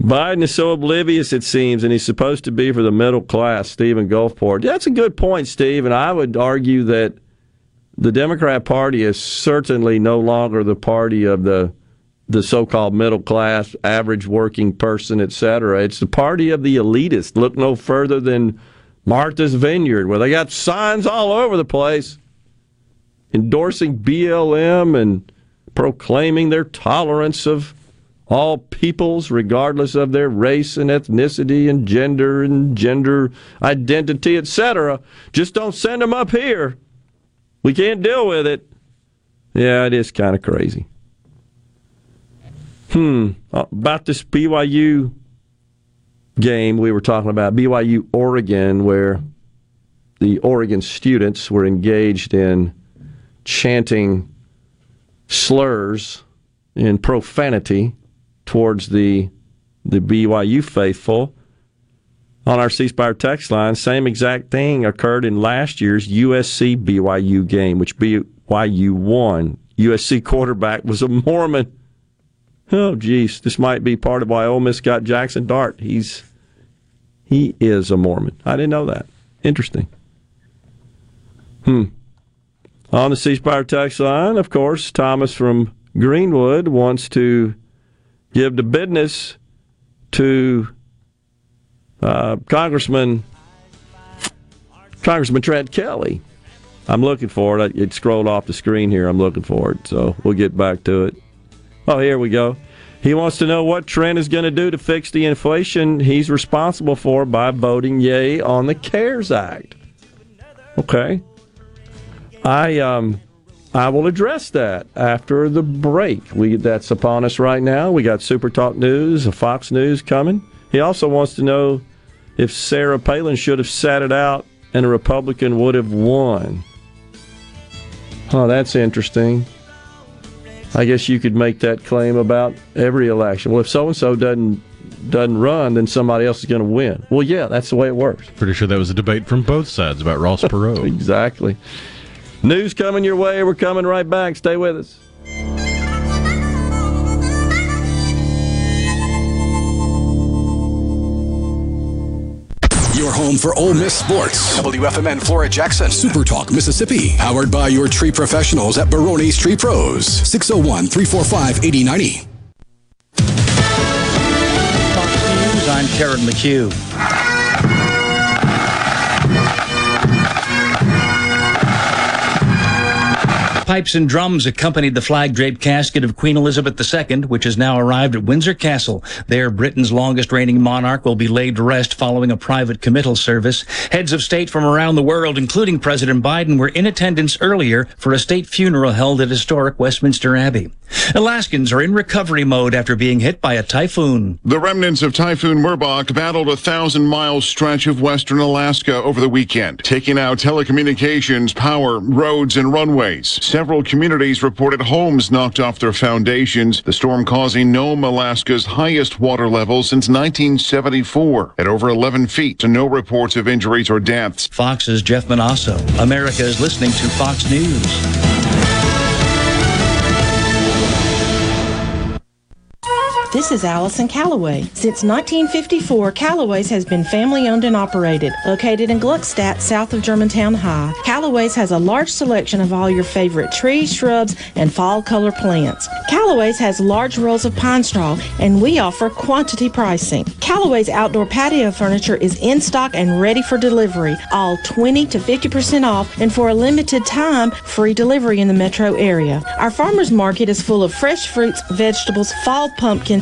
Biden is so oblivious, it seems, and he's supposed to be for the middle class. Stephen Gulfport. That's a good point, Steve. And I would argue that the Democrat Party is certainly no longer the party of the the so-called middle class, average working person, etc. It's the party of the elitist. Look no further than Martha's Vineyard, where they got signs all over the place endorsing BLM and proclaiming their tolerance of all peoples, regardless of their race and ethnicity and gender and gender identity, etc. Just don't send them up here. We can't deal with it. Yeah, it is kind of crazy. Hmm. About this BYU game we were talking about, BYU Oregon, where the Oregon students were engaged in chanting slurs and profanity towards the the BYU faithful. On our C Spire text line, same exact thing occurred in last year's USC BYU game, which BYU won. USC quarterback was a Mormon. Oh, geez, this might be part of why Ole Miss got Jackson Dart. He's he is a Mormon. I didn't know that. Interesting. Hmm. On the C Spire text line, of course, Thomas from Greenwood wants to give the business to uh, Congressman Congressman Trent Kelly. I'm looking for it. It scrolled off the screen here. I'm looking for it, so we'll get back to it. Oh, here we go. He wants to know what Trent is going to do to fix the inflation he's responsible for by voting yay on the CARES Act. Okay. I um I will address that after the break. We that's upon us right now. We got Super Talk News, Fox News coming. He also wants to know if Sarah Palin should have sat it out and a Republican would have won. Oh, that's interesting. I guess you could make that claim about every election. Well, if so and so doesn't doesn't run, then somebody else is going to win. Well, yeah, that's the way it works. Pretty sure that was a debate from both sides about Ross Perot. exactly. News coming your way. We're coming right back. Stay with us. Your home for Ole Miss sports. WFMN Flora Jackson. Super Talk Mississippi. Powered by your tree professionals at Baroni's Tree Pros. 601 345 8090. News, I'm Karen McHugh. Pipes and drums accompanied the flag draped casket of Queen Elizabeth II, which has now arrived at Windsor Castle. There, Britain's longest reigning monarch will be laid to rest following a private committal service. Heads of state from around the world, including President Biden, were in attendance earlier for a state funeral held at historic Westminster Abbey. Alaskans are in recovery mode after being hit by a typhoon. The remnants of Typhoon Merbok battled a thousand mile stretch of western Alaska over the weekend, taking out telecommunications, power, roads, and runways. Several communities reported homes knocked off their foundations. The storm causing Nome, Alaska's highest water level since 1974 at over 11 feet, to no reports of injuries or deaths. Fox's Jeff Monosso. America is listening to Fox News. This is Allison Calloway. Since 1954, Callaway's has been family owned and operated. Located in Gluckstadt, south of Germantown High, Callaway's has a large selection of all your favorite trees, shrubs, and fall color plants. Callaway's has large rolls of pine straw, and we offer quantity pricing. Callaway's outdoor patio furniture is in stock and ready for delivery, all 20 to 50% off, and for a limited time, free delivery in the metro area. Our farmers market is full of fresh fruits, vegetables, fall pumpkins,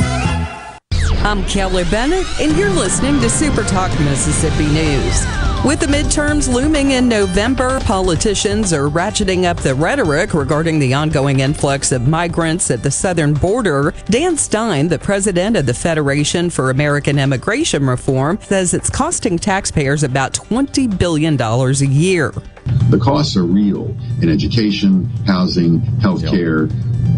I'm Kelly Bennett, and you're listening to Super Talk Mississippi News. With the midterms looming in November, politicians are ratcheting up the rhetoric regarding the ongoing influx of migrants at the southern border. Dan Stein, the president of the Federation for American Immigration Reform, says it's costing taxpayers about $20 billion a year. The costs are real in education, housing, healthcare,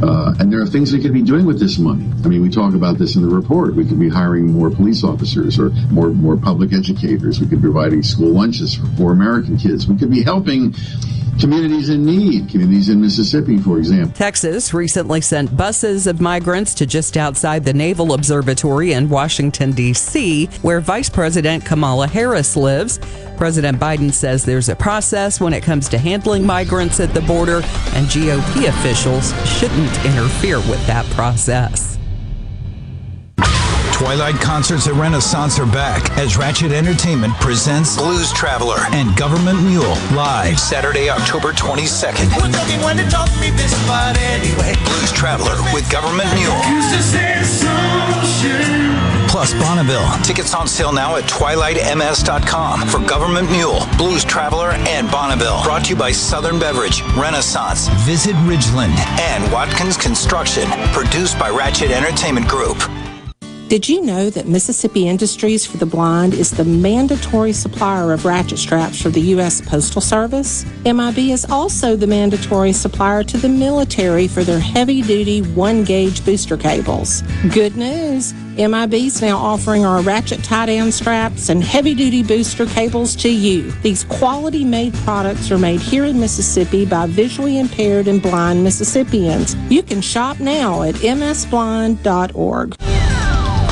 uh, and there are things we could be doing with this money. I mean, we talk about this in the report. We could be hiring more police officers or more more public educators. We could be providing school lunches for poor American kids. We could be helping communities in need, communities in Mississippi, for example. Texas recently sent buses of migrants to just outside the Naval Observatory in Washington, D.C., where Vice President Kamala Harris lives. President Biden says there's a process when it comes to handling migrants at the border, and GOP officials shouldn't interfere with that process. Twilight concerts at Renaissance are back as Ratchet Entertainment presents Blues Traveler and Government Mule live Saturday, October 22nd. Blues Traveler with Government Mule. Plus Bonneville. Tickets on sale now at twilightms.com for Government Mule, Blues Traveler, and Bonneville. Brought to you by Southern Beverage, Renaissance, Visit Ridgeland, and Watkins Construction. Produced by Ratchet Entertainment Group. Did you know that Mississippi Industries for the Blind is the mandatory supplier of ratchet straps for the U.S. Postal Service? MIB is also the mandatory supplier to the military for their heavy duty one gauge booster cables. Good news! MIB is now offering our ratchet tie down straps and heavy duty booster cables to you. These quality made products are made here in Mississippi by visually impaired and blind Mississippians. You can shop now at msblind.org.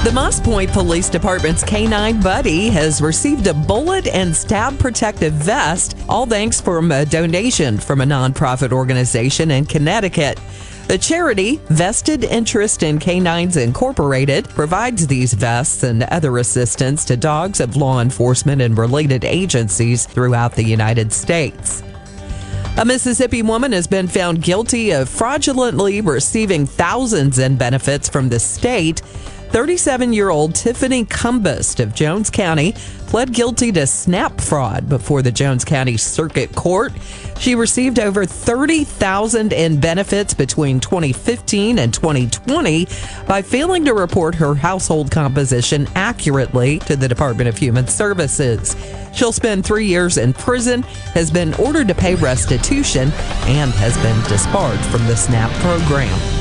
The Moss Point Police Department's K9 Buddy has received a bullet and stab protective vest, all thanks from a donation from a nonprofit organization in Connecticut. The charity, Vested Interest in Canines Incorporated, provides these vests and other assistance to dogs of law enforcement and related agencies throughout the United States. A Mississippi woman has been found guilty of fraudulently receiving thousands in benefits from the state. 37 year old Tiffany Cumbest of Jones County pled guilty to snap fraud before the Jones County Circuit Court. She received over 30,000 in benefits between 2015 and 2020 by failing to report her household composition accurately to the Department of Human Services. She'll spend 3 years in prison, has been ordered to pay restitution, and has been disbarred from the SNAP program.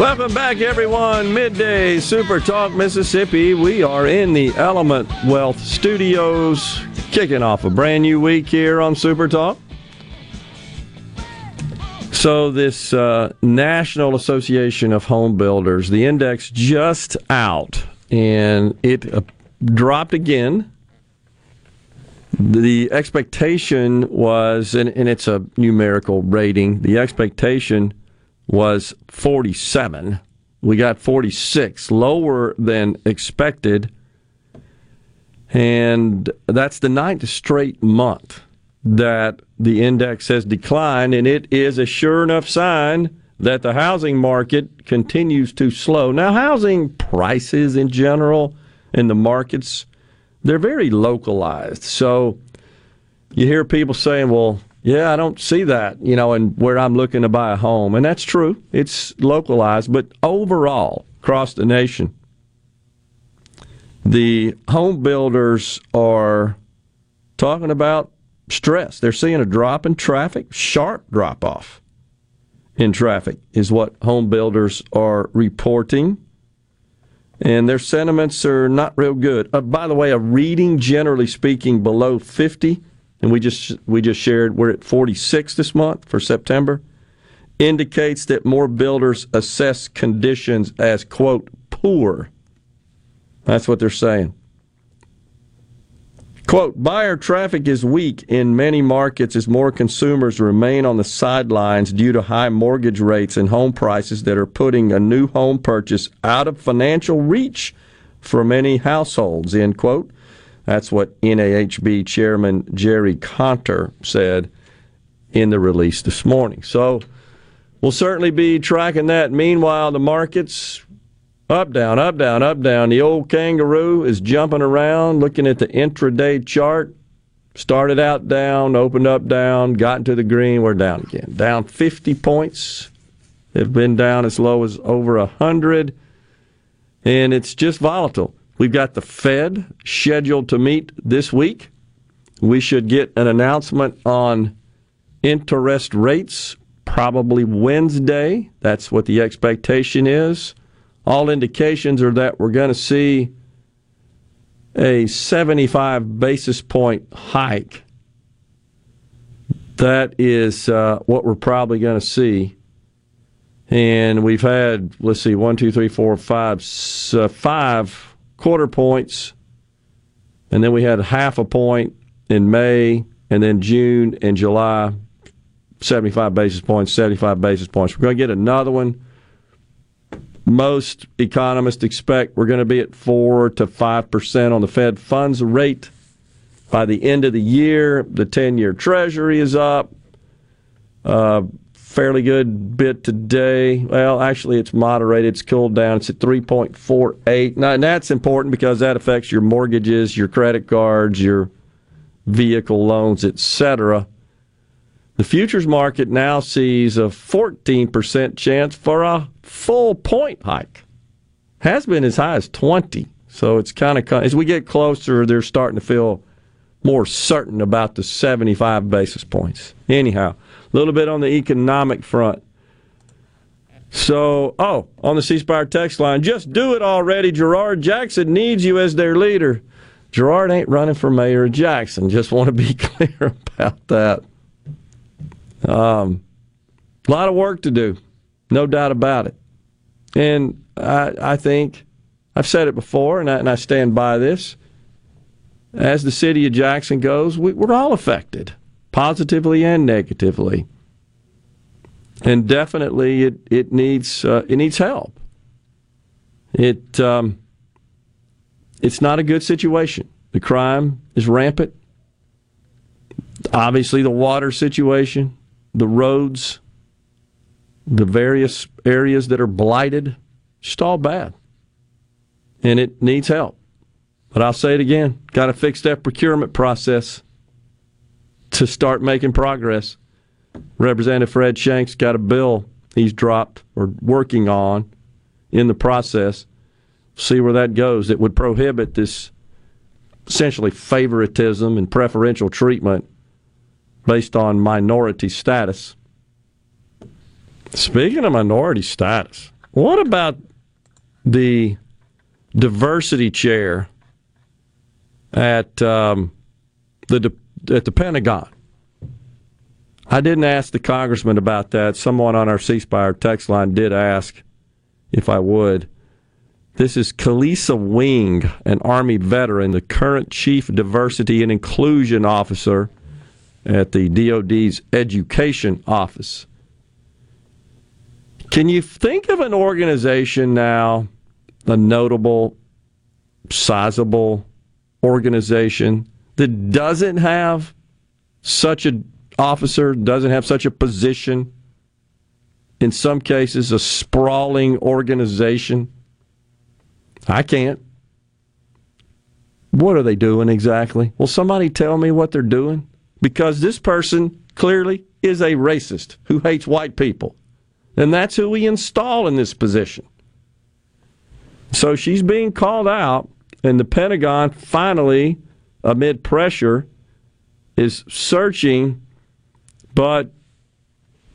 Welcome back, everyone. Midday Super Talk Mississippi. We are in the Element Wealth Studios, kicking off a brand new week here on Super Talk. So, this uh, National Association of Home Builders, the index just out, and it uh, dropped again. The expectation was, and, and it's a numerical rating, the expectation was 47. We got 46, lower than expected. And that's the ninth straight month that the index has declined, and it is a sure enough sign that the housing market continues to slow. Now, housing prices in general in the markets, they're very localized. So you hear people saying, well, yeah, I don't see that, you know, and where I'm looking to buy a home. And that's true. It's localized, but overall, across the nation, the home builders are talking about stress. They're seeing a drop in traffic, sharp drop off in traffic is what home builders are reporting. And their sentiments are not real good. Uh, by the way, a reading generally speaking below 50 and we just we just shared we're at 46 this month for September, indicates that more builders assess conditions as quote poor. That's what they're saying. Quote, buyer traffic is weak in many markets as more consumers remain on the sidelines due to high mortgage rates and home prices that are putting a new home purchase out of financial reach for many households, end quote. That's what NAHB Chairman Jerry Konter said in the release this morning. So we'll certainly be tracking that. Meanwhile, the markets up, down, up, down, up, down. The old kangaroo is jumping around, looking at the intraday chart. Started out down, opened up down, got into the green. We're down again. Down 50 points. They've been down as low as over 100. And it's just volatile. We've got the Fed scheduled to meet this week. We should get an announcement on interest rates probably Wednesday. That's what the expectation is. All indications are that we're going to see a 75 basis point hike. That is uh, what we're probably going to see. And we've had, let's see, one, two, three, four, five, uh, five quarter points. And then we had half a point in May, and then June and July, 75 basis points, 75 basis points. We're going to get another one. Most economists expect we're going to be at 4 to 5% on the Fed funds rate by the end of the year. The 10 year Treasury is up. Uh, fairly good bit today. Well, actually, it's moderated. It's cooled down. It's at 3.48. Now, and that's important because that affects your mortgages, your credit cards, your vehicle loans, etc. The futures market now sees a 14% chance for a full point hike. Has been as high as 20. So it's kind of as we get closer, they're starting to feel more certain about the 75 basis points. Anyhow, a little bit on the economic front. So, oh, on the C Spire text line, just do it already. Gerard Jackson needs you as their leader. Gerard ain't running for mayor of Jackson. Just want to be clear about that. Um, a lot of work to do, no doubt about it. And I, I think I've said it before, and I, and I stand by this. As the city of Jackson goes, we, we're all affected, positively and negatively. And definitely, it it needs uh, it needs help. It um, it's not a good situation. The crime is rampant. Obviously, the water situation, the roads, the various areas that are blighted, just all bad. And it needs help. But I'll say it again got to fix that procurement process to start making progress. Representative Fred Shanks got a bill he's dropped or working on in the process. See where that goes. It would prohibit this essentially favoritism and preferential treatment based on minority status. Speaking of minority status, what about the diversity chair at um, the at the Pentagon? I didn't ask the congressman about that. Someone on our C Spire text line did ask if I would. This is Kelisa Wing, an Army veteran, the current Chief Diversity and Inclusion Officer at the DoD's Education Office. Can you think of an organization now, a notable, sizable organization that doesn't have such an officer, doesn't have such a position, in some cases, a sprawling organization? I can't. What are they doing exactly? Will somebody tell me what they're doing? Because this person clearly is a racist who hates white people. And that's who we install in this position. So she's being called out, and the Pentagon finally, amid pressure, is searching, but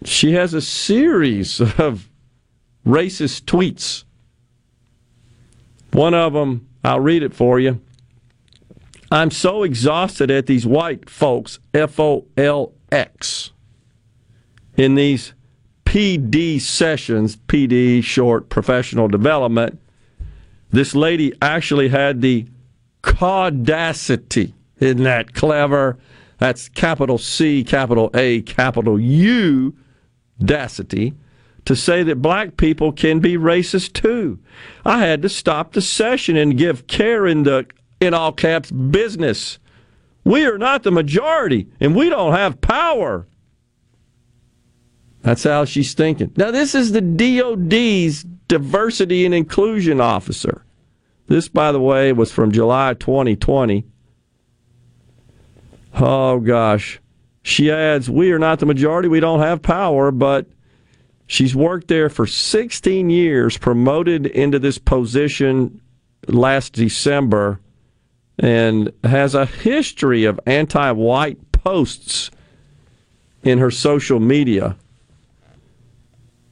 she has a series of racist tweets. One of them, I'll read it for you. I'm so exhausted at these white folks, F O L X, in these PD sessions, PD, short professional development. This lady actually had the caudacity. Isn't that clever? That's capital C, capital A, capital U, dacity, to say that black people can be racist too. I had to stop the session and give Karen the, in all caps, business. We are not the majority, and we don't have power. That's how she's thinking. Now, this is the DOD's diversity and inclusion officer. This, by the way, was from July 2020. Oh, gosh. She adds, We are not the majority. We don't have power, but she's worked there for 16 years, promoted into this position last December, and has a history of anti white posts in her social media.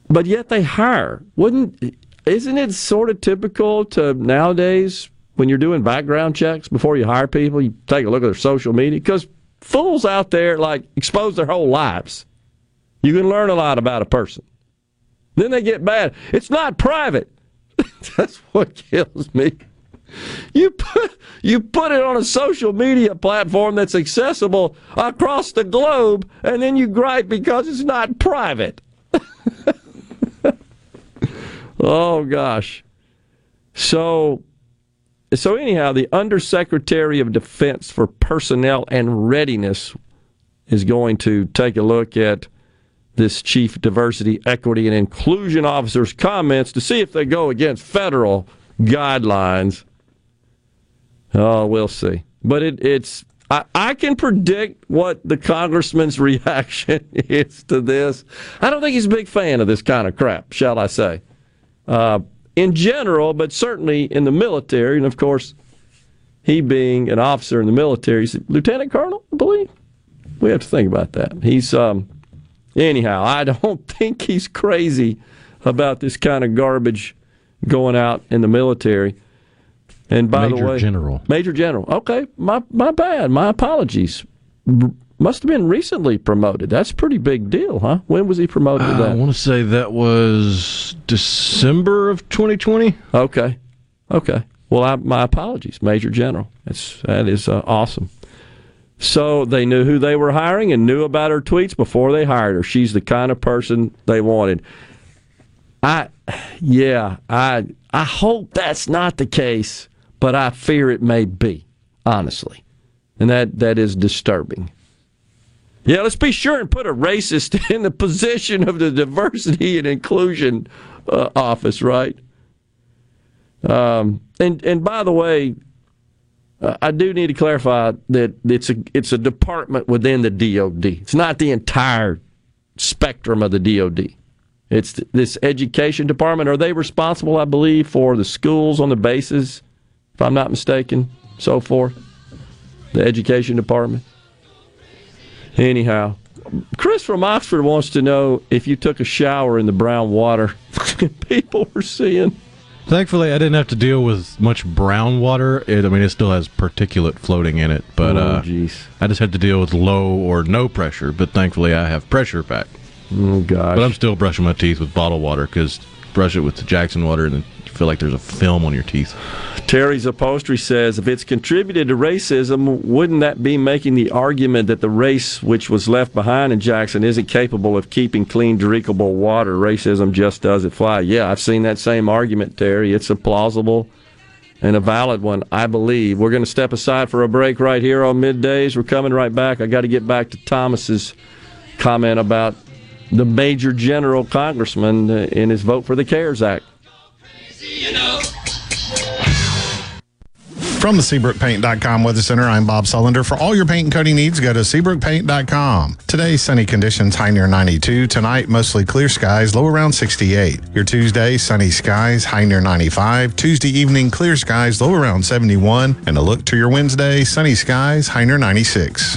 But yet they hire. Wouldn't isn't it sort of typical to nowadays when you're doing background checks before you hire people, you take a look at their social media because fools out there like expose their whole lives. You can learn a lot about a person. Then they get mad. It's not private. That's what kills me. You put you put it on a social media platform that's accessible across the globe, and then you gripe because it's not private. oh gosh. So so anyhow, the Undersecretary of Defense for Personnel and Readiness is going to take a look at this Chief Diversity, Equity, and Inclusion Officer's comments to see if they go against federal guidelines. Oh, we'll see. But it, it's I, I can predict what the congressman's reaction is to this. I don't think he's a big fan of this kind of crap, shall I say. Uh, in general, but certainly in the military, and of course, he being an officer in the military, he's a lieutenant colonel, I believe. We have to think about that. He's um, anyhow. I don't think he's crazy about this kind of garbage going out in the military. And by Major the way, General. Major General. Okay, my my bad. My apologies. Must have been recently promoted. That's a pretty big deal, huh? When was he promoted to I want to say that was December of 2020. Okay. Okay. Well, I, my apologies, Major General. That's that is uh, awesome. So they knew who they were hiring and knew about her tweets before they hired her. She's the kind of person they wanted. I, yeah, I I hope that's not the case, but I fear it may be, honestly, and that that is disturbing. Yeah, let's be sure and put a racist in the position of the diversity and inclusion uh, office, right? Um, and and by the way, uh, I do need to clarify that it's a it's a department within the DoD. It's not the entire spectrum of the DoD. It's th- this education department. Are they responsible? I believe for the schools on the bases, if I'm not mistaken, so forth. The education department. Anyhow, Chris from Oxford wants to know if you took a shower in the brown water people were seeing. Thankfully, I didn't have to deal with much brown water. It, I mean, it still has particulate floating in it, but Oh, uh, I just had to deal with low or no pressure. But thankfully, I have pressure back. Oh gosh! But I'm still brushing my teeth with bottled water because brush it with the Jackson water, and then feel like there's a film on your teeth. Terry's upholstery says if it's contributed to racism, wouldn't that be making the argument that the race which was left behind in Jackson isn't capable of keeping clean, drinkable water? Racism just doesn't fly. Yeah, I've seen that same argument, Terry. It's a plausible and a valid one, I believe. We're going to step aside for a break right here on middays. We're coming right back. I got to get back to Thomas's comment about the major general congressman uh, in his vote for the CARES Act. From the SeabrookPaint.com Weather Center, I'm Bob Sullender. For all your paint and coating needs, go to SeabrookPaint.com. Today, sunny conditions, high near 92. Tonight, mostly clear skies, low around 68. Your Tuesday, sunny skies, high near 95. Tuesday evening, clear skies, low around 71. And a look to your Wednesday, sunny skies, high near 96.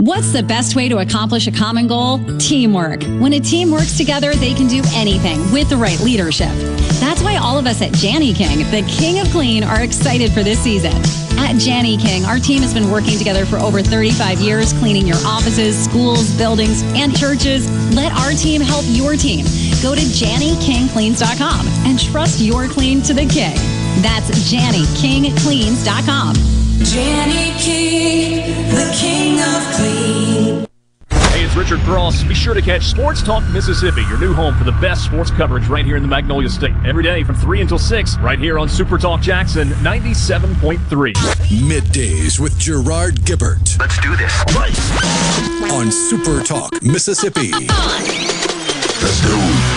What's the best way to accomplish a common goal? Teamwork. When a team works together, they can do anything with the right leadership. That's why all of us at Jani-King, the king of clean, are excited for this season. At Jani-King, our team has been working together for over 35 years, cleaning your offices, schools, buildings, and churches. Let our team help your team. Go to JaniKingCleans.com and trust your clean to the king. That's JaniKingCleans.com. Jani-King, the king of clean. Hey, it's Richard Cross. Be sure to catch Sports Talk Mississippi, your new home for the best sports coverage right here in the Magnolia State. Every day from 3 until 6, right here on Super Talk Jackson 97.3. Middays with Gerard Gibert. Let's do this. On Super Talk, Mississippi. Let's go. Whiskey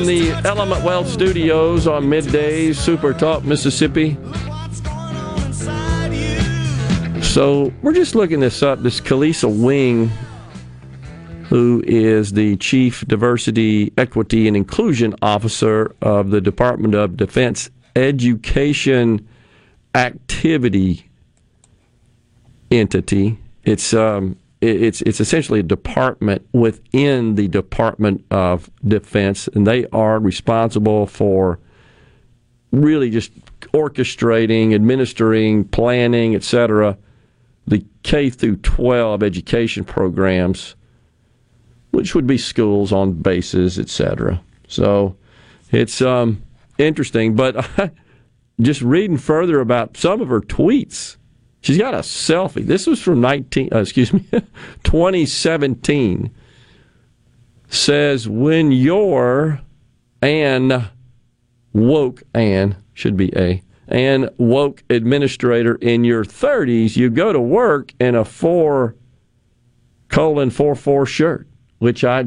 in the Element Wealth Studios on midday, Super Talk, Mississippi. So we're just looking this up. This Kelisa Wing, who is the Chief Diversity, Equity, and Inclusion Officer of the Department of Defense Education Activity entity. It's um, it's it's essentially a department within the Department of Defense, and they are responsible for really just orchestrating, administering, planning, etc. The K through 12 education programs, which would be schools on bases, etc. So it's um, interesting, but just reading further about some of her tweets. She's got a selfie. This was from 19, uh, excuse me, 2017. Says when you're an woke and should be a and woke administrator in your 30s, you go to work in a four colon four four shirt, which I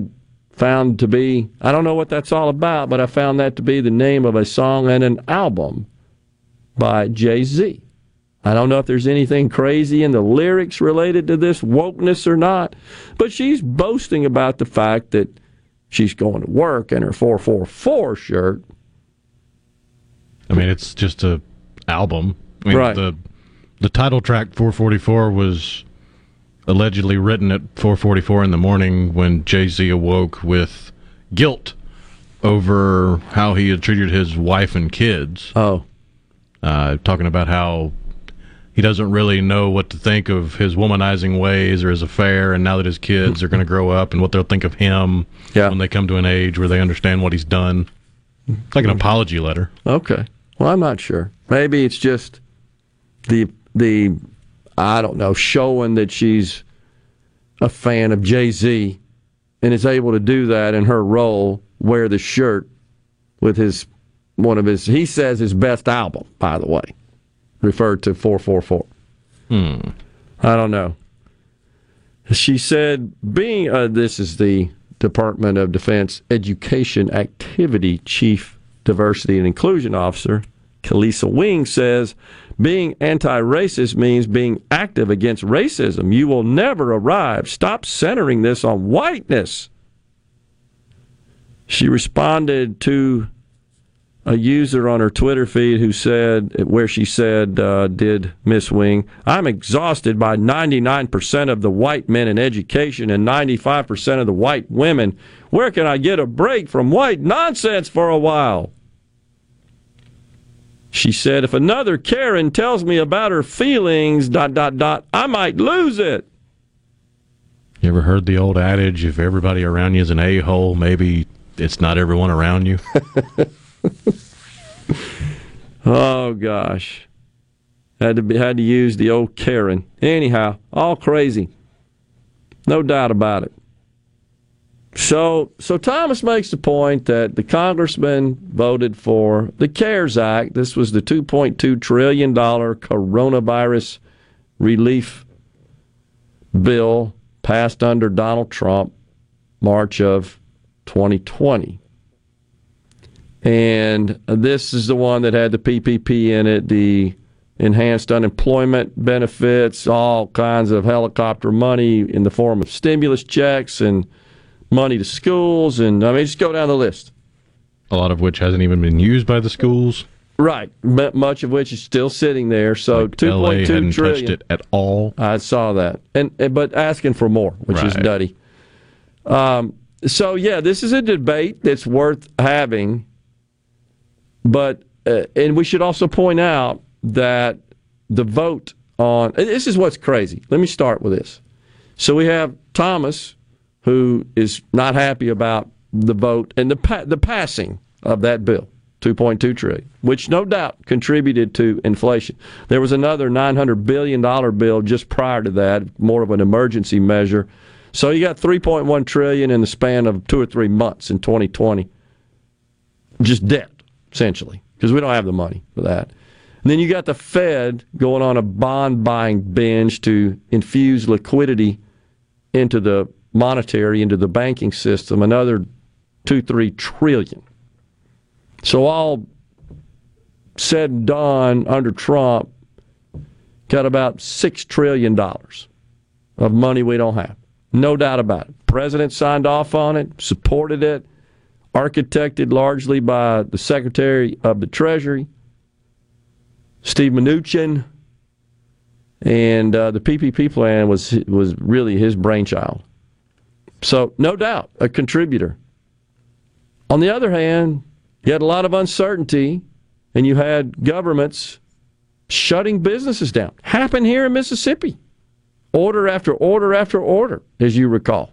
found to be I don't know what that's all about, but I found that to be the name of a song and an album by Jay Z. I don't know if there's anything crazy in the lyrics related to this wokeness or not, but she's boasting about the fact that she's going to work in her 444 shirt. I mean, it's just a album. I mean, Right. The the title track 444 was allegedly written at 444 in the morning when Jay Z awoke with guilt over how he had treated his wife and kids. Oh, uh, talking about how he doesn't really know what to think of his womanizing ways or his affair, and now that his kids are going to grow up and what they'll think of him when they come to an age where they understand what he's done. It's like an apology letter. Okay. Well, I'm not sure. Maybe it's just the the I don't know showing that she's a fan of Jay Z and is able to do that in her role. Wear the shirt with his one of his he says his best album. By the way, referred to four four four. Hmm. I don't know. She said, being uh, this is the Department of Defense Education Activity Chief Diversity and Inclusion Officer, Kelisa Wing says, being anti racist means being active against racism. You will never arrive. Stop centering this on whiteness. She responded to a user on her Twitter feed who said, where she said, uh, did Miss Wing, I'm exhausted by 99% of the white men in education and 95% of the white women. Where can I get a break from white nonsense for a while? She said, if another Karen tells me about her feelings, dot, dot, dot, I might lose it. You ever heard the old adage, if everybody around you is an a hole, maybe it's not everyone around you? Oh gosh, had to be, had to use the old Karen. Anyhow, all crazy, no doubt about it. So, so Thomas makes the point that the congressman voted for the CARES Act. This was the 2.2 trillion dollar coronavirus relief bill passed under Donald Trump, March of 2020. And this is the one that had the PPP in it, the enhanced unemployment benefits, all kinds of helicopter money in the form of stimulus checks and money to schools. And I mean, just go down the list. A lot of which hasn't even been used by the schools. Right. Much of which is still sitting there. So Like LA 2.2 hadn't trillion. touched it at all. I saw that, and, and but asking for more, which is Right. nutty. Um, so yeah, this is a debate that's worth having, but uh, and we should also point out that the vote on this is what's crazy. Let me start with this. So we have Thomas, who is not happy about the vote and the pa- the passing of that bill, 2.2 trillion, which no doubt contributed to inflation. There was another 900 billion dollar bill just prior to that, more of an emergency measure. So you got 3.1 trillion in the span of 2 or 3 months in 2020. Just debt essentially, because we don't have the money for that. And then you got the Fed going on a bond buying binge to infuse liquidity into the monetary, into the banking system, another two, three trillion. So all said and done under Trump, got about six trillion dollars of money we don't have. No doubt about it. President signed off on it, supported it, architected largely by the Secretary of the Treasury, Steve Mnuchin, and uh, the PPP plan was was really his brainchild. So no doubt a contributor. On the other hand, you had a lot of uncertainty, and you had governments shutting businesses down. Happened here in Mississippi, order after order after order, as you recall,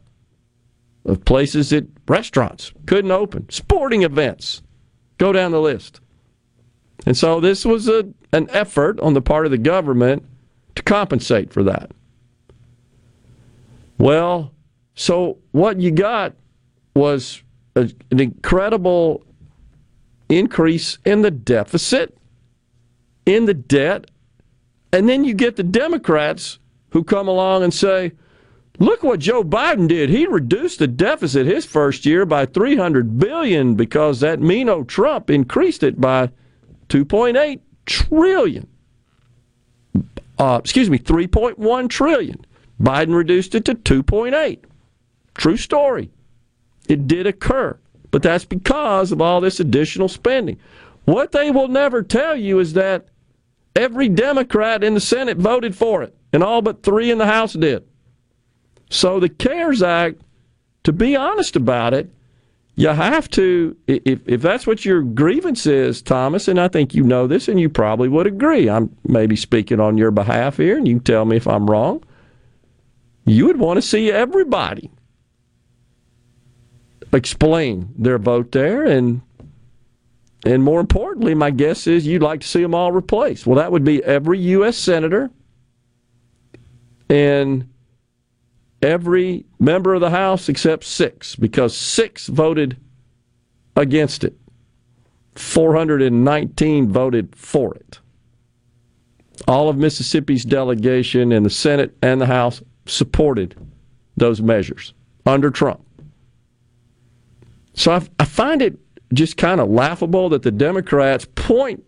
of places that restaurants couldn't open, sporting events, go down the list. And so this was a, an effort on the part of the government to compensate for that. Well, so what you got was a, an incredible increase in the deficit, in the debt, and then you get the Democrats who come along and say, Look what Joe Biden did. He reduced the deficit his first year by 300 billion because that Mino Trump increased it by 2.8 trillion. Uh, excuse me, 3.1 trillion. Biden reduced it to 2.8. True story. It did occur, but that's because of all this additional spending. What they will never tell you is that every Democrat in the Senate voted for it, and all but three in the House did. So the CARES Act, to be honest about it, you have to, if, if that's what your grievance is, Thomas, and I think you know this and you probably would agree, I'm maybe speaking on your behalf here, and you can tell me if I'm wrong. You would want to see everybody explain their vote there, and and more importantly, my guess is you'd like to see them all replaced. Well, that would be every U.S. senator and every member of the House except six, because six voted against it. 419 voted for it. All of Mississippi's delegation in the Senate and the House supported those measures under Trump. So I, I find it just kind of laughable that the Democrats point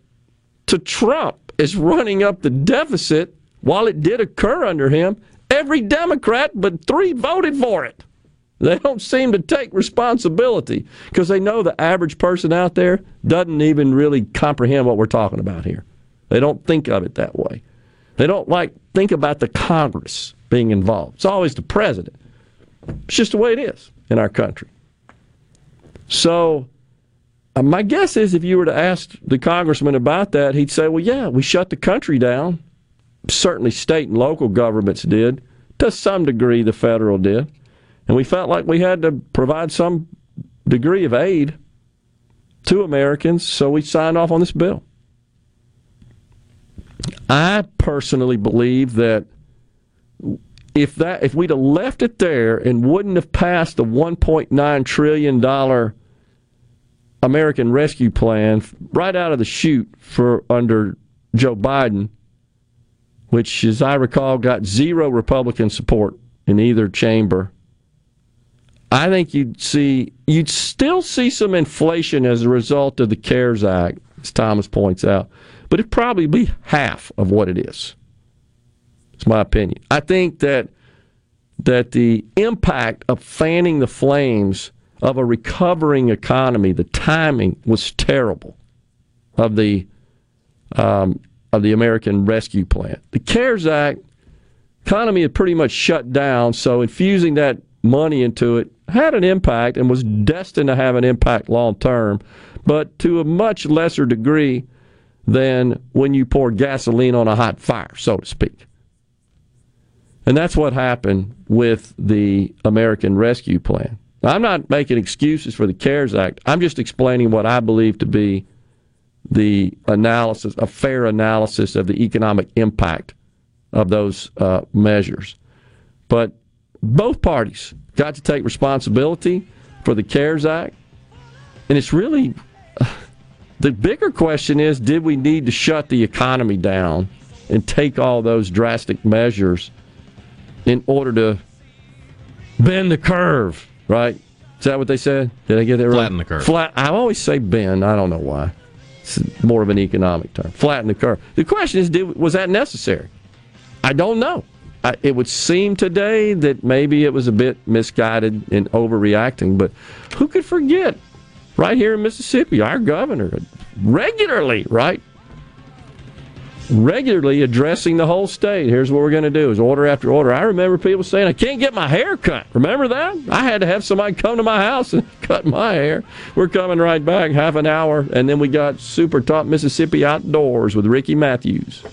to Trump as running up the deficit while it did occur under him. Every Democrat but three voted for it. They don't seem to take responsibility because they know the average person out there doesn't even really comprehend what we're talking about here. They don't think of it that way. They don't like think about the Congress being involved. It's always the president. It's just the way it is in our country. So uh, my guess is if you were to ask the congressman about that, he'd say, well, yeah, we shut the country down. Certainly state and local governments did. To some degree, the federal did. And we felt like we had to provide some degree of aid to Americans, so we signed off on this bill. I personally believe that if that if we'd have left it there and wouldn't have passed the 1.9 trillion dollar American Rescue Plan right out of the chute for under Joe Biden, which, as I recall, got zero Republican support in either chamber. I think you'd see you'd still see some inflation as a result of the CARES Act, as Thomas points out, but it'd probably be half of what it is. It's my opinion. I think that that the impact of fanning the flames of a recovering economy, the timing was terrible of the um, of the American Rescue Plan. The CARES Act economy had pretty much shut down, so infusing that money into it had an impact and was destined to have an impact long term, but to a much lesser degree than when you pour gasoline on a hot fire, so to speak. And that's what happened with the American Rescue Plan. I'm not making excuses for the CARES Act. I'm just explaining what I believe to be the analysis, a fair analysis of the economic impact of those uh, measures. But both parties got to take responsibility for the CARES Act. And it's really the bigger question is did we need to shut the economy down and take all those drastic measures in order to bend the curve, right? Is that what they said? Did I get that right? Flatten the curve. Flat. I always say bend. I don't know why. It's more of an economic term. Flatten the curve. The question is, did, was that necessary? I don't know. I, it would seem today that maybe it was a bit misguided and overreacting, but who could forget? Right here in Mississippi, our governor regularly, right, regularly addressing the whole state. Here's what we're going to do: is order after order. I remember people saying, "I can't get my hair cut." Remember that? I had to have somebody come to my house and cut my hair. We're coming right back, half an hour, and then we got Super Talk Mississippi Outdoors with Ricky Matthews.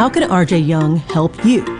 How can RJ Young help you?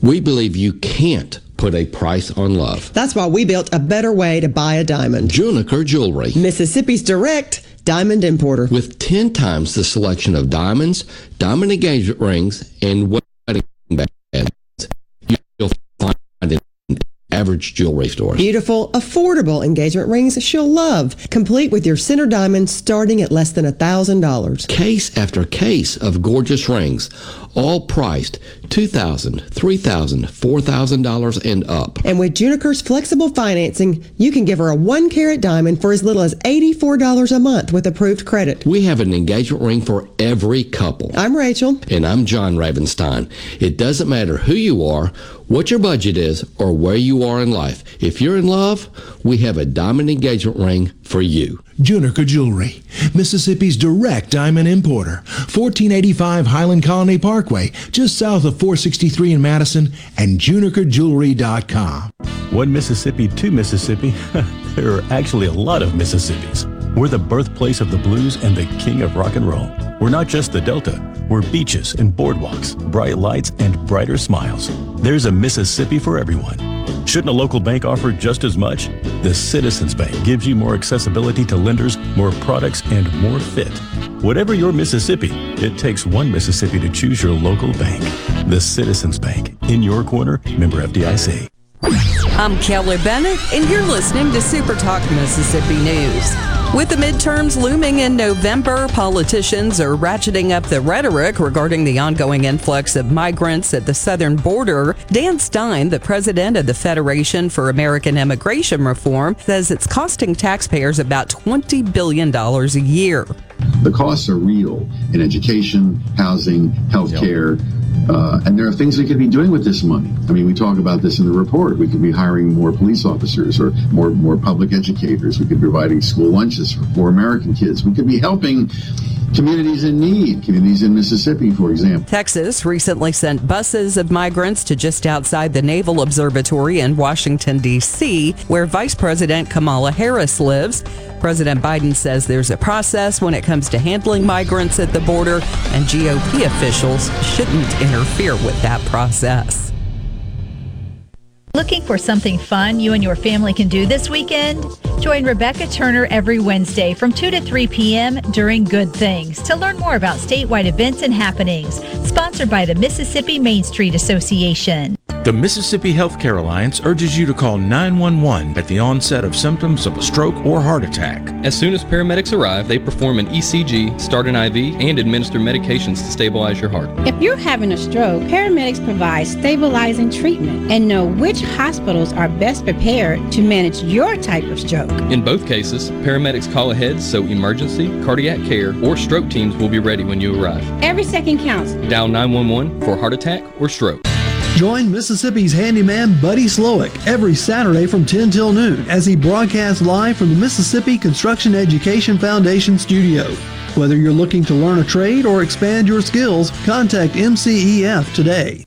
We believe you can't put a price on love. That's why we built a better way to buy a diamond. Juniker Jewelry. Mississippi's direct diamond importer. With 10 times the selection of diamonds, diamond engagement rings, and wedding bands average jewelry stores. Beautiful, affordable engagement rings she'll love, complete with your center diamond starting at less than a $1,000. Case after case of gorgeous rings, all priced $2,000, $3,000, $4,000 and up. And with Juniker's flexible financing, you can give her a one carat diamond for as little as $84 a month with approved credit. We have an engagement ring for every couple. I'm Rachel. And I'm John Ravenstein. It doesn't matter who you are, what your budget is or where you are in life. If you're in love, we have a diamond engagement ring for you. Juniker Jewelry, Mississippi's direct diamond importer. 1485 Highland Colony Parkway, just south of 463 in Madison, and junikerjewelry.com. One Mississippi, two Mississippi. there are actually a lot of Mississippis. We're the birthplace of the blues and the king of rock and roll. We're not just the Delta. We're beaches and boardwalks, bright lights and brighter smiles. There's a Mississippi for everyone. Shouldn't a local bank offer just as much? The Citizens Bank gives you more accessibility to lenders, more products, and more fit. Whatever your Mississippi, it takes one Mississippi to choose your local bank. The Citizens Bank. In your corner, member FDIC. I'm Kelly Bennett, and you're listening to Super Talk Mississippi News. With the midterms looming in November, politicians are ratcheting up the rhetoric regarding the ongoing influx of migrants at the southern border. Dan Stein, the president of the Federation for American Immigration Reform, says it's costing taxpayers about $20 billion a year. The costs are real in education, housing, healthcare. Uh, and there are things we could be doing with this money. I mean, we talk about this in the report. We could be hiring more police officers or more more public educators. We could be providing school lunches for poor American kids. We could be helping communities in need, communities in Mississippi, for example. Texas recently sent buses of migrants to just outside the Naval Observatory in Washington, D.C., where Vice President Kamala Harris lives. President Biden says there's a process when it comes to handling migrants at the border, and GOP officials shouldn't interfere with that process. Looking for something fun you and your family can do this weekend? Join Rebecca Turner every Wednesday from 2 to 3 p.m. during Good Things to learn more about statewide events and happenings. Sponsored by the Mississippi Main Street Association. The Mississippi Healthcare Alliance urges you to call 911 at the onset of symptoms of a stroke or heart attack. As soon as paramedics arrive, they perform an ECG, start an IV, and administer medications to stabilize your heart. If you're having a stroke, paramedics provide stabilizing treatment and know which hospitals are best prepared to manage your type of stroke. In both cases, paramedics call ahead so emergency, cardiac care, or stroke teams will be ready when you arrive. Every second counts. Dial 911 for heart attack or stroke. Join Mississippi's handyman Buddy Slowick every Saturday from 10 till noon as he broadcasts live from the Mississippi Construction Education Foundation studio. Whether you're looking to learn a trade or expand your skills, contact MCEF today.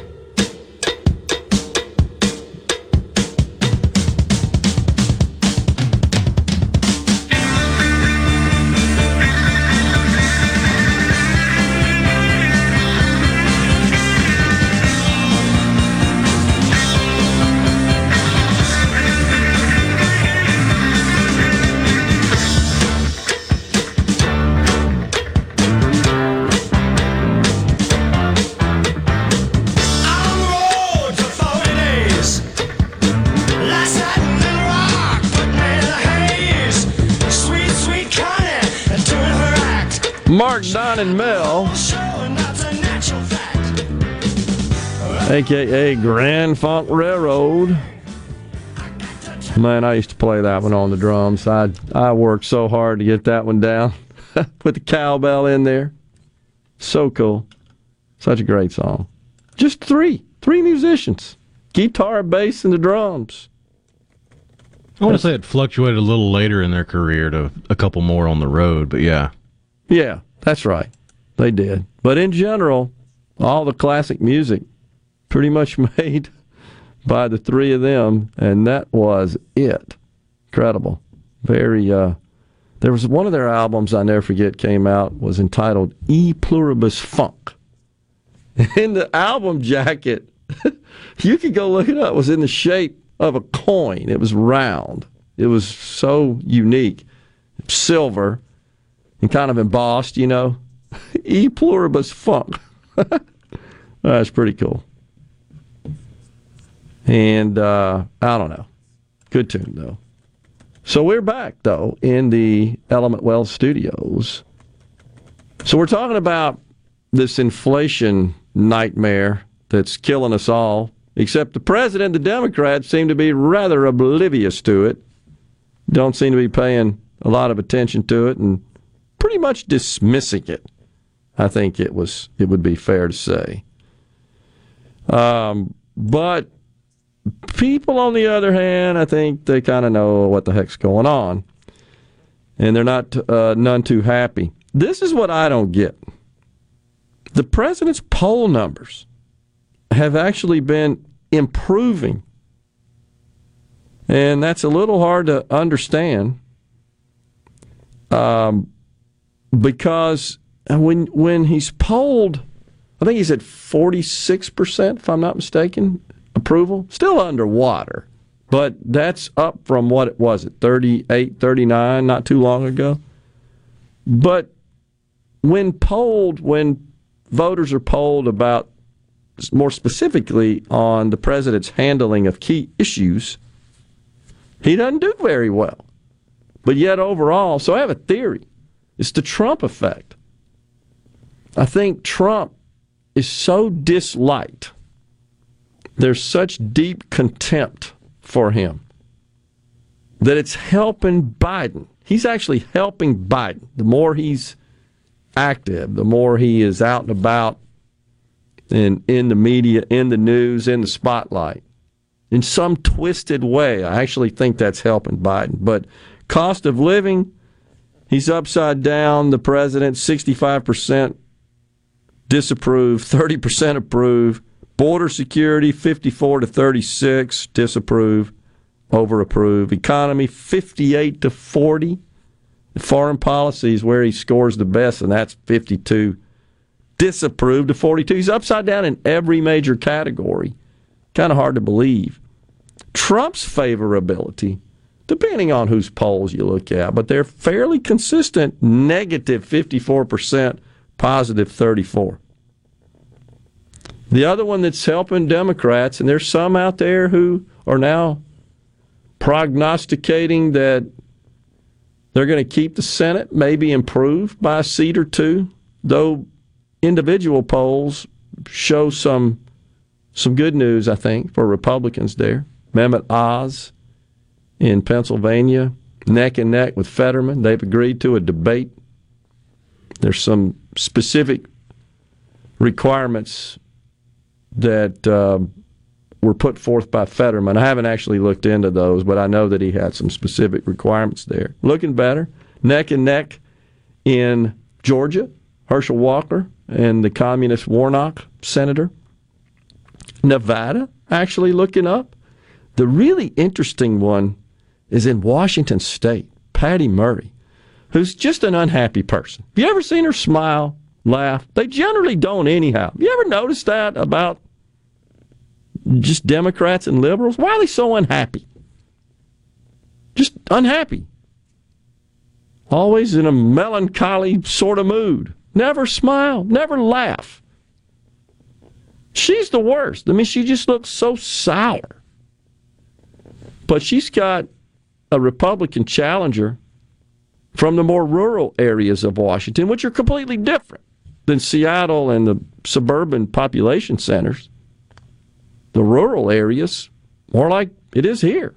Mark, Don, and Mel, aka Grand Funk Railroad. Man, I used to play that one on the drums. I I worked so hard to get that one down. Put the cowbell in there. So cool. Such a great song. Just three, three musicians: guitar, bass, and the drums. I want to say it fluctuated a little later in their career to a couple more on the road, but yeah. Yeah, that's right. They did. But in general, all the classic music pretty much made by the three of them, and that was it. Incredible. Very uh there was one of their albums I never forget came out was entitled E Pluribus Funk. In the album jacket, you could go look it up, was in the shape of a coin. It was round. It was so unique. silver and kind of embossed, you know, E pluribus funk. That's pretty cool. And uh, I don't know. Good tune, though. So we're back, though, in the Element Wealth studios. So we're talking about this inflation nightmare that's killing us all, except the president the Democrats seem to be rather oblivious to it. Don't seem to be paying a lot of attention to it and pretty much dismissing it. I think it was it would be fair to say. Um, but people, on the other hand, I think they kind of know what the heck's going on, and they're not uh, none too happy. This is what I don't get. The president's poll numbers have actually been improving, and that's a little hard to understand. Um, because uh, when when he's polled, I think he's at forty six percent, if I'm not mistaken, approval. Still underwater, but that's up from what it was at 38, 39 not too long ago. But when polled, when voters are polled about more specifically on the president's handling of key issues, he doesn't do very well. But yet, overall, so I have a theory. It's the Trump effect. I think Trump is so disliked. There's such deep contempt for him that it's helping Biden. He's actually helping Biden. The more he's active, the more he is out and about in, in the media, in the news, in the spotlight. In some twisted way, I actually think that's helping Biden. But cost of living, he's upside down. The president, 65% disapprove, 30% approve. Border security, 54 to 36 disapprove, over approve. Economy, 58 to 40. Foreign policy is where he scores the best, and that's 52 disapprove to 42. He's upside down in every major category. Kind of hard to believe. Trump's favorability, depending on whose polls you look at, but they're fairly consistent negative 54%, positive 34. The other one that's helping Democrats, and there's some out there who are now prognosticating that they're going to keep the Senate, maybe improve by a seat or two, though individual polls show some some good news, I think, for Republicans there. Mehmet Oz in Pennsylvania, neck and neck with Fetterman. They've agreed to a debate. There's some specific requirements that uh, were put forth by Fetterman. I haven't actually looked into those, but I know that he had some specific requirements there. Looking better, neck and neck in Georgia, Herschel Walker and the communist Warnock senator. Nevada, actually looking up. The really interesting one is in Washington State, Patty Murray, who's just an unhappy person. Have you ever seen her smile, laugh? They generally don't, anyhow. Have you ever noticed that about just Democrats and liberals? Why are they so unhappy? Just unhappy. Always in a melancholy sort of mood. Never smile, never laugh. She's the worst. I mean, she just looks so sour. But she's got a Republican challenger from the more rural areas of Washington, which are completely different than Seattle and the suburban population centers. The rural areas, more like it is here.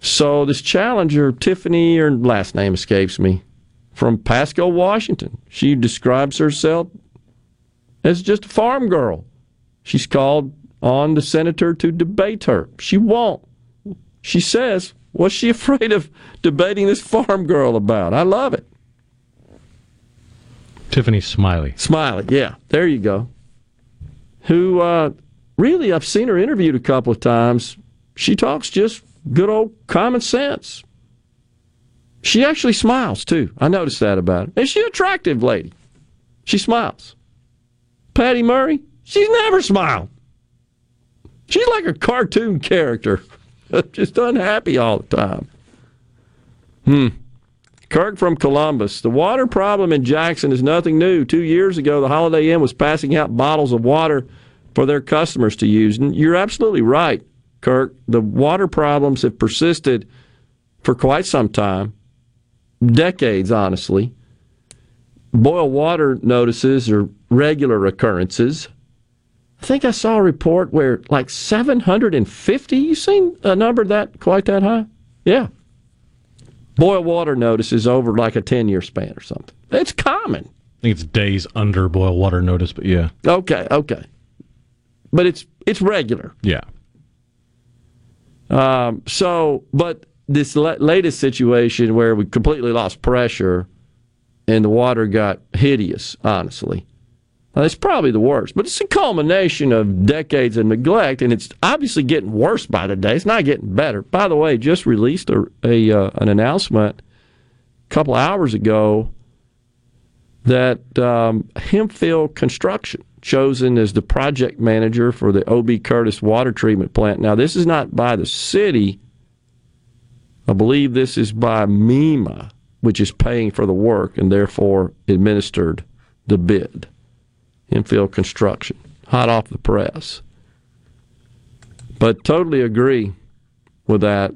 So this challenger, Tiffany, her last name escapes me, from Pasco, Washington. She describes herself as just a farm girl. She's called on the senator to debate her. She won't. She says, What's she afraid of debating this farm girl about? I love it. Tiffany Smiley. Smiley, yeah. There you go. Who uh, really, I've seen her interviewed a couple of times. She talks just good old common sense. She actually smiles too. I noticed that about her. And she's an attractive lady. She smiles. Patty Murray, she's never smiled. She's like a cartoon character, just unhappy all the time. Hmm. Kirk from Columbus. The water problem in Jackson is nothing new. Two years ago, the Holiday Inn was passing out bottles of water for their customers to use. And you're absolutely right, Kirk. The water problems have persisted for quite some time, decades, honestly. Boil water notices are regular occurrences. I think I saw a report where like 750, you seen a number that quite that high? Yeah. Boil water notices over like a 10 year span or something. It's common. I think it's days under boil water notice, but yeah. Okay, okay. But it's it's regular. Yeah. Um, so, but this la- latest situation where we completely lost pressure and the water got hideous, honestly. That's probably the worst, but it's a culmination of decades of neglect, and it's obviously getting worse by the day. It's not getting better. By the way, just released a, a uh, an announcement a couple hours ago that um, Hemphill Construction chosen as the project manager for the OB Curtis water treatment plant. Now, this is not by the city. I believe this is by MEMA, which is paying for the work and therefore administered the bid. Hemphill Construction, hot off the press. But totally agree with that.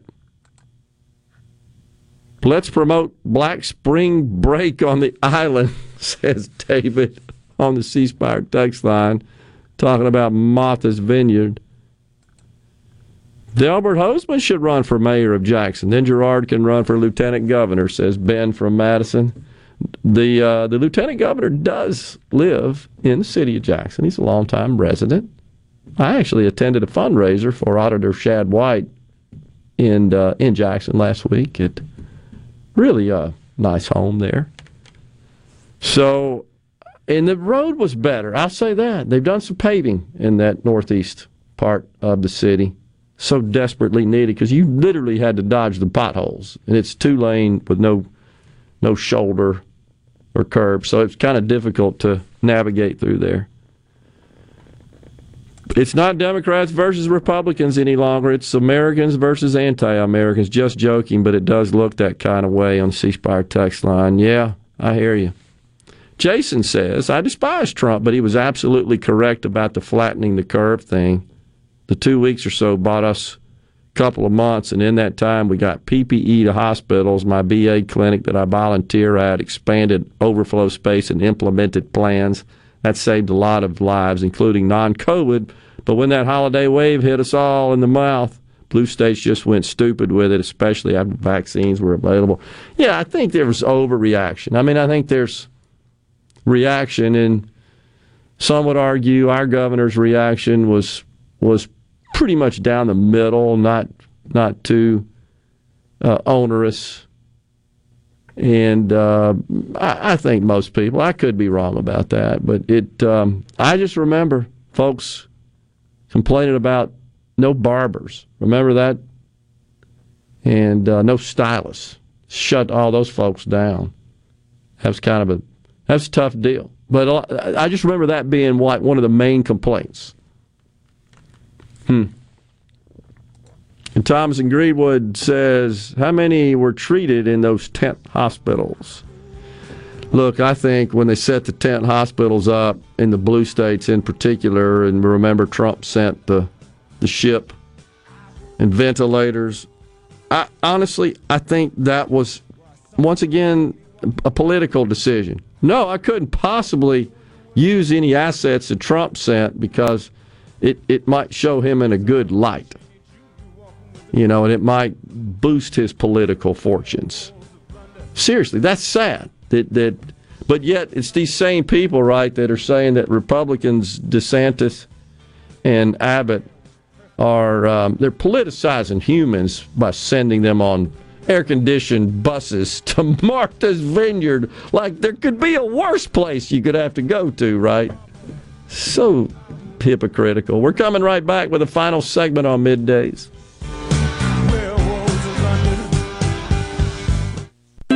Let's promote Black Spring Break on the island, says David on the C text line, talking about Martha's Vineyard. Delbert Hosemann should run for mayor of Jackson. Then Gerard can run for lieutenant governor, says Ben from Madison. The uh, the lieutenant governor does live in the city of Jackson. He's a longtime resident. I actually attended a fundraiser for Auditor Shad White in uh, in Jackson last week. It really a nice home there. So, and the road was better. I'll say that they've done some paving in that northeast part of the city. So desperately needed because you literally had to dodge the potholes, and it's two lane with no no shoulder or curb, so it's kind of difficult to navigate through there. It's not Democrats versus Republicans any longer. It's Americans versus anti-Americans. Just joking, but it does look that kind of way on the C Spire text line. Yeah, I hear you. Jason says, I despise Trump, but he was absolutely correct about the flattening the curve thing. The two weeks or so bought us couple of months, and in that time, we got PPE to hospitals. My VA clinic that I volunteer at expanded overflow space and implemented plans. That saved a lot of lives, including non COVID. But when that holiday wave hit us all in the mouth, blue states just went stupid with it, especially after vaccines were available. Yeah, I think there was overreaction. I mean, I think there's reaction, and some would argue our governor's reaction was was pretty much down the middle, not not too uh, onerous. And uh, I, I, think most people, I could be wrong about that, but it. Um, I just remember folks complaining about no barbers. Remember that? And uh, no stylists. Shut all those folks down. That was kind of a that's a tough deal. But I just remember that being like one of the main complaints. Hmm. And Thomas in Greenwood says, How many were treated in those tent hospitals? Look, I think when they set the tent hospitals up in the blue states in particular, and remember Trump sent the, the ship and ventilators, I, honestly, I think that was, once again, a political decision. No, I couldn't possibly use any assets that Trump sent because it, it might show him in a good light. You know, and it might boost his political fortunes. Seriously, that's sad. That that but yet it's these same people, right, that are saying that Republicans, DeSantis and Abbott are um, they're politicizing humans by sending them on air conditioned buses to Martha's Vineyard. Like there could be a worse place you could have to go to, right? So hypocritical. We're coming right back with a final segment on middays.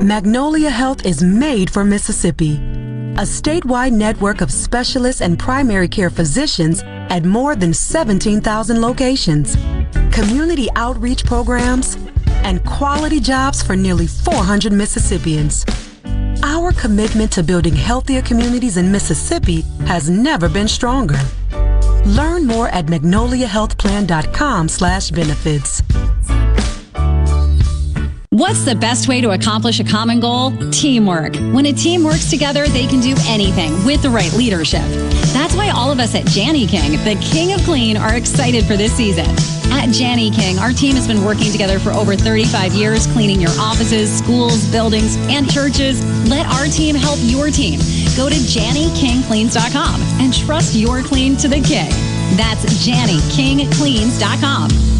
Magnolia Health is made for Mississippi. A statewide network of specialists and primary care physicians at more than 17,000 locations, community outreach programs, and quality jobs for nearly 400 Mississippians. Our commitment to building healthier communities in Mississippi has never been stronger. Learn more at magnoliahealthplan.com slash benefits. What's the best way to accomplish a common goal? Teamwork. When a team works together, they can do anything with the right leadership. That's why all of us at Jani-King, the king of clean, are excited for this season. At Jani-King, our team has been working together for over 35 years, cleaning your offices, schools, buildings, and churches. Let our team help your team. Go to JaniKingCleans.com and trust your clean to the king. That's JaniKingCleans.com.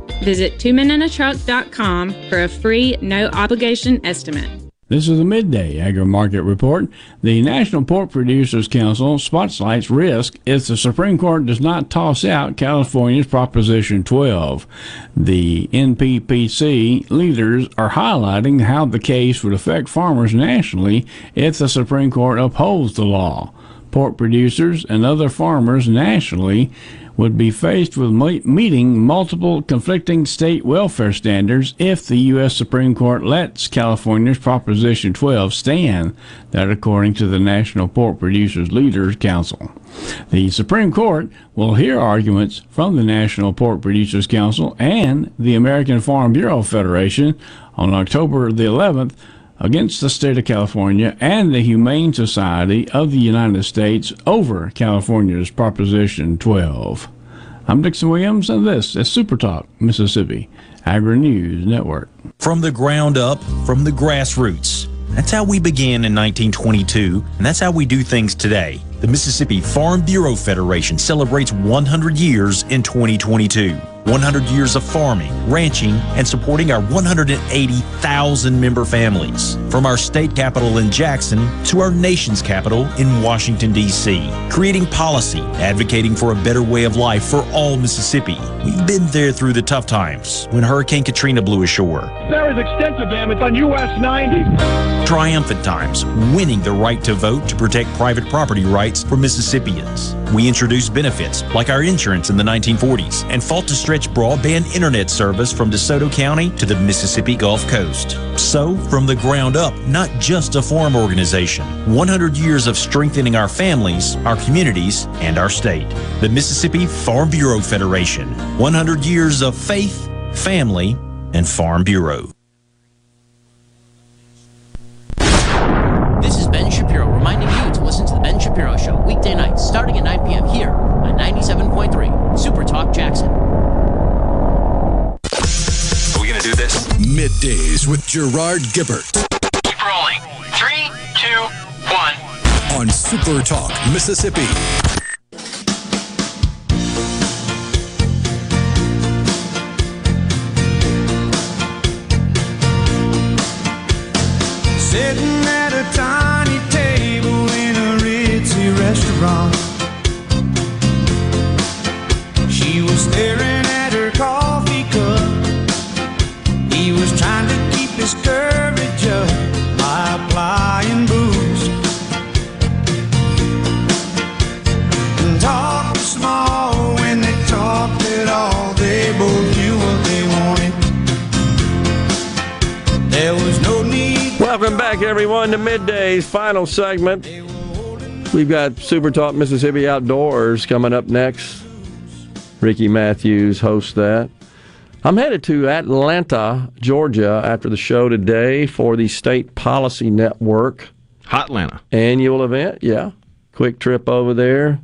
Visit twomeninatruck.com for a free, no obligation estimate. This is the midday agri market report. The National Pork Producers Council spotlights risk if the Supreme Court does not toss out California's Proposition 12. The NPPC leaders are highlighting how the case would affect farmers nationally if the Supreme Court upholds the law. Pork producers and other farmers nationally would be faced with meeting multiple conflicting state welfare standards if the U.S. Supreme Court lets California's Proposition 12 stand, that according to the National Pork Producers Leaders Council. The Supreme Court will hear arguments from the National Pork Producers Council and the American Farm Bureau Federation on October the 11th against the state of California and the Humane Society of the United States over California's Proposition 12. I'm Dixon Williams, and this is Super Talk, Mississippi, Agri News Network. From the ground up, from the grassroots. That's how we began in 1922, and that's how we do things today. The Mississippi Farm Bureau Federation celebrates 100 years in 2022. 100 years of farming, ranching, and supporting our 180,000 member families. From our state capital in Jackson to our nation's capital in Washington, D.C. Creating policy, advocating for a better way of life for all Mississippi. We've been there through the tough times when Hurricane Katrina blew ashore. There is extensive damage on US 90. Triumphant times, winning the right to vote to protect private property rights for Mississippians. We introduced benefits like our insurance in the 1940s and fought to stretch broadband internet service from DeSoto County to the Mississippi Gulf Coast. So, from the ground up, not just a farm organization, 100 years of strengthening our families, our communities, and our state. The Mississippi Farm Bureau Federation. 100 years of faith, family, and Farm Bureau. This is Ben Shapiro reminding you to listen to The Ben Shapiro Show weekday nights starting at 9 p.m. here on 97.3 Super Talk Jackson. Middays with Gerard Gibert Keep rolling. Three, two, one. on Super Talk, Mississippi. Sitting back, everyone, to Midday's final segment. We've got Super Talk Mississippi Outdoors coming up next. Ricky Matthews hosts that. I'm headed to Atlanta, Georgia, after the show today for the State Policy Network Hotlanta annual event. Yeah, quick trip over there.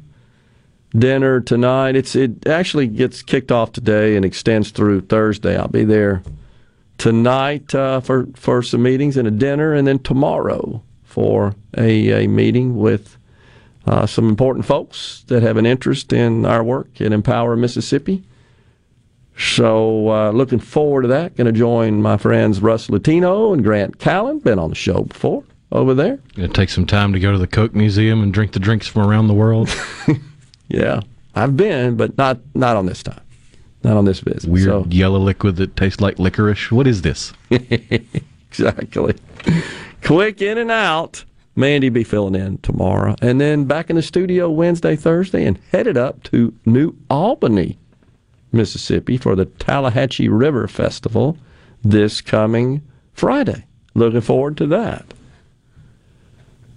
Dinner tonight. It's it actually gets kicked off today and extends through Thursday. I'll be there tonight uh, for for some meetings and a dinner, and then tomorrow for a, a meeting with uh, some important folks that have an interest in our work in Empower Mississippi. So uh, looking forward to that. Going to join my friends Russ Latino and Grant Callen. Been on the show before over there. Gonna take some time to go to the Coke Museum and drink the drinks from around the world. Yeah, I've been, but not not on this time. Not on this visit. Weird So- yellow liquid that tastes like licorice. What is this? exactly. Quick in and out. Mandy be filling in tomorrow, and then back in the studio Wednesday, Thursday, and headed up to New Albany, Mississippi, for the Tallahatchie River Festival this coming Friday. Looking forward to that.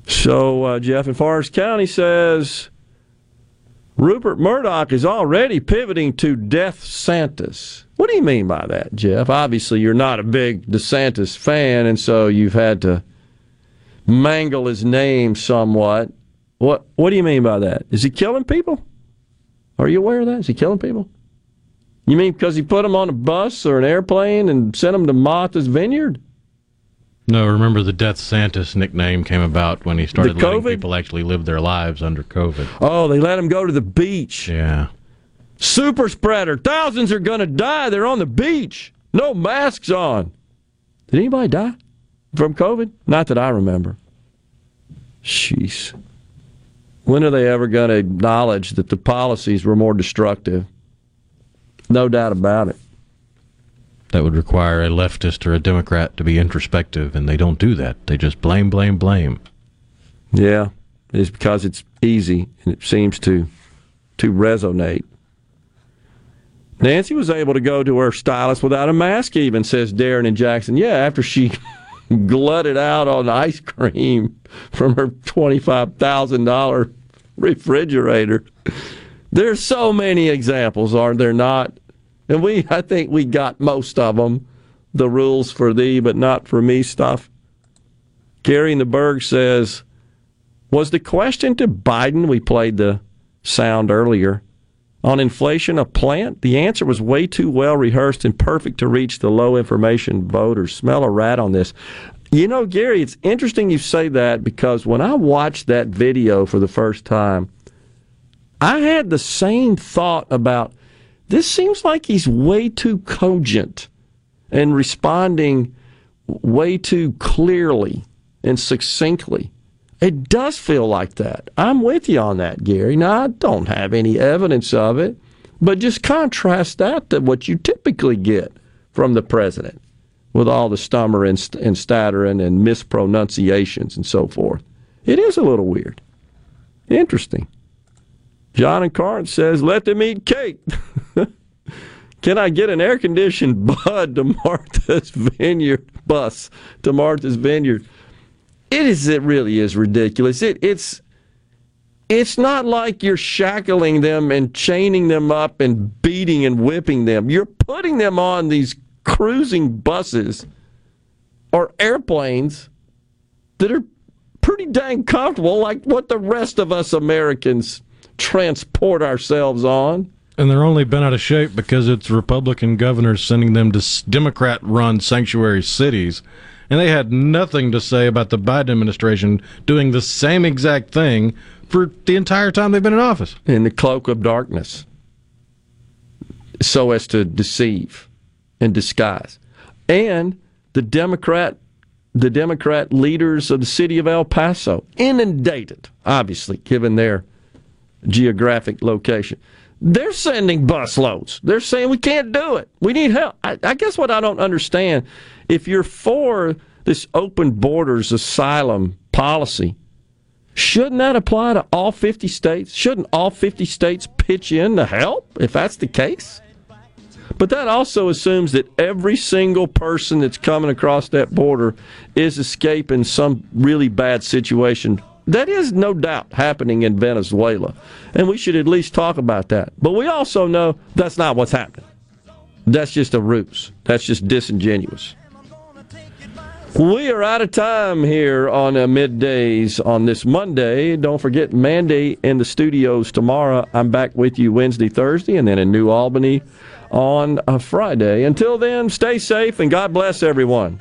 So uh, Jeff in Forest County says Rupert Murdoch is already pivoting to Death Santis. What do you mean by that, Jeff? Obviously, you're not a big DeSantis fan, and so you've had to mangle his name somewhat. What What do you mean by that? Is he killing people? Are you aware of that? Is he killing people? You mean because he put them on a bus or an airplane and sent them to Martha's Vineyard? No, remember the Death Santis nickname came about when he started The letting COVID? people actually live their lives under COVID. Oh, they let him go to the beach. Yeah. Super spreader. Thousands are going to die. They're on the beach. No masks on. Did anybody die from COVID? Not that I remember. Jeez. When are they ever going to acknowledge that the policies were more destructive? No doubt about it. That would require a leftist or a Democrat to be introspective, and they don't do that. They just blame, blame, blame. Yeah, it's because it's easy and it seems to to resonate. Nancy was able to go to her stylist without a mask, even says Darren and Jackson. Yeah, after she glutted out on ice cream from her twenty-five thousand dollar refrigerator. There's so many examples, are there not? And we, I think we got most of them. The rules for thee, but not for me stuff. Gary Berg says, was the question to Biden, we played the sound earlier, on inflation a plant? The answer was way too well rehearsed and perfect to reach the low information voters. Smell a rat on this. You know, Gary, it's interesting you say that because when I watched that video for the first time, I had the same thought about this seems like he's way too cogent and responding way too clearly and succinctly. It does feel like that. I'm with you on that, Gary. Now, I don't have any evidence of it, but just contrast that to what you typically get from the president with all the stummer and, st- and stuttering and mispronunciations and so forth. It is a little weird. Interesting. John and Carn says, let them eat cake. Can I get an air conditioned bud to Martha's Vineyard bus to Martha's Vineyard? It is. It really is ridiculous. It, it's. It's not like you're shackling them and chaining them up and beating and whipping them. You're putting them on these cruising buses or airplanes that are pretty dang comfortable, like what the rest of us Americans transport ourselves on. And they're only bent out of shape because it's Republican governors sending them to Democrat run sanctuary cities. And they had nothing to say about the Biden administration doing the same exact thing for the entire time they've been in office. In the cloak of darkness, so as to deceive and disguise. And the Democrat the Democrat leaders of the city of El Paso, inundated, obviously, given their geographic location. They're sending busloads. They're saying we can't do it. We need help. I, I guess what I don't understand, if you're for this open borders asylum policy, shouldn't that apply to all 50 states? Shouldn't all 50 states pitch in to help if that's the case? But that also assumes that every single person that's coming across that border is escaping some really bad situation. That is no doubt happening in Venezuela. And we should at least talk about that. But we also know that's not what's happening. That's just a ruse. That's just disingenuous. We are out of time here on uh, middays on this Monday. Don't forget Mandy in the studios tomorrow. I'm back with you Wednesday, Thursday, and then in New Albany on a Friday. Until then, stay safe and God bless everyone.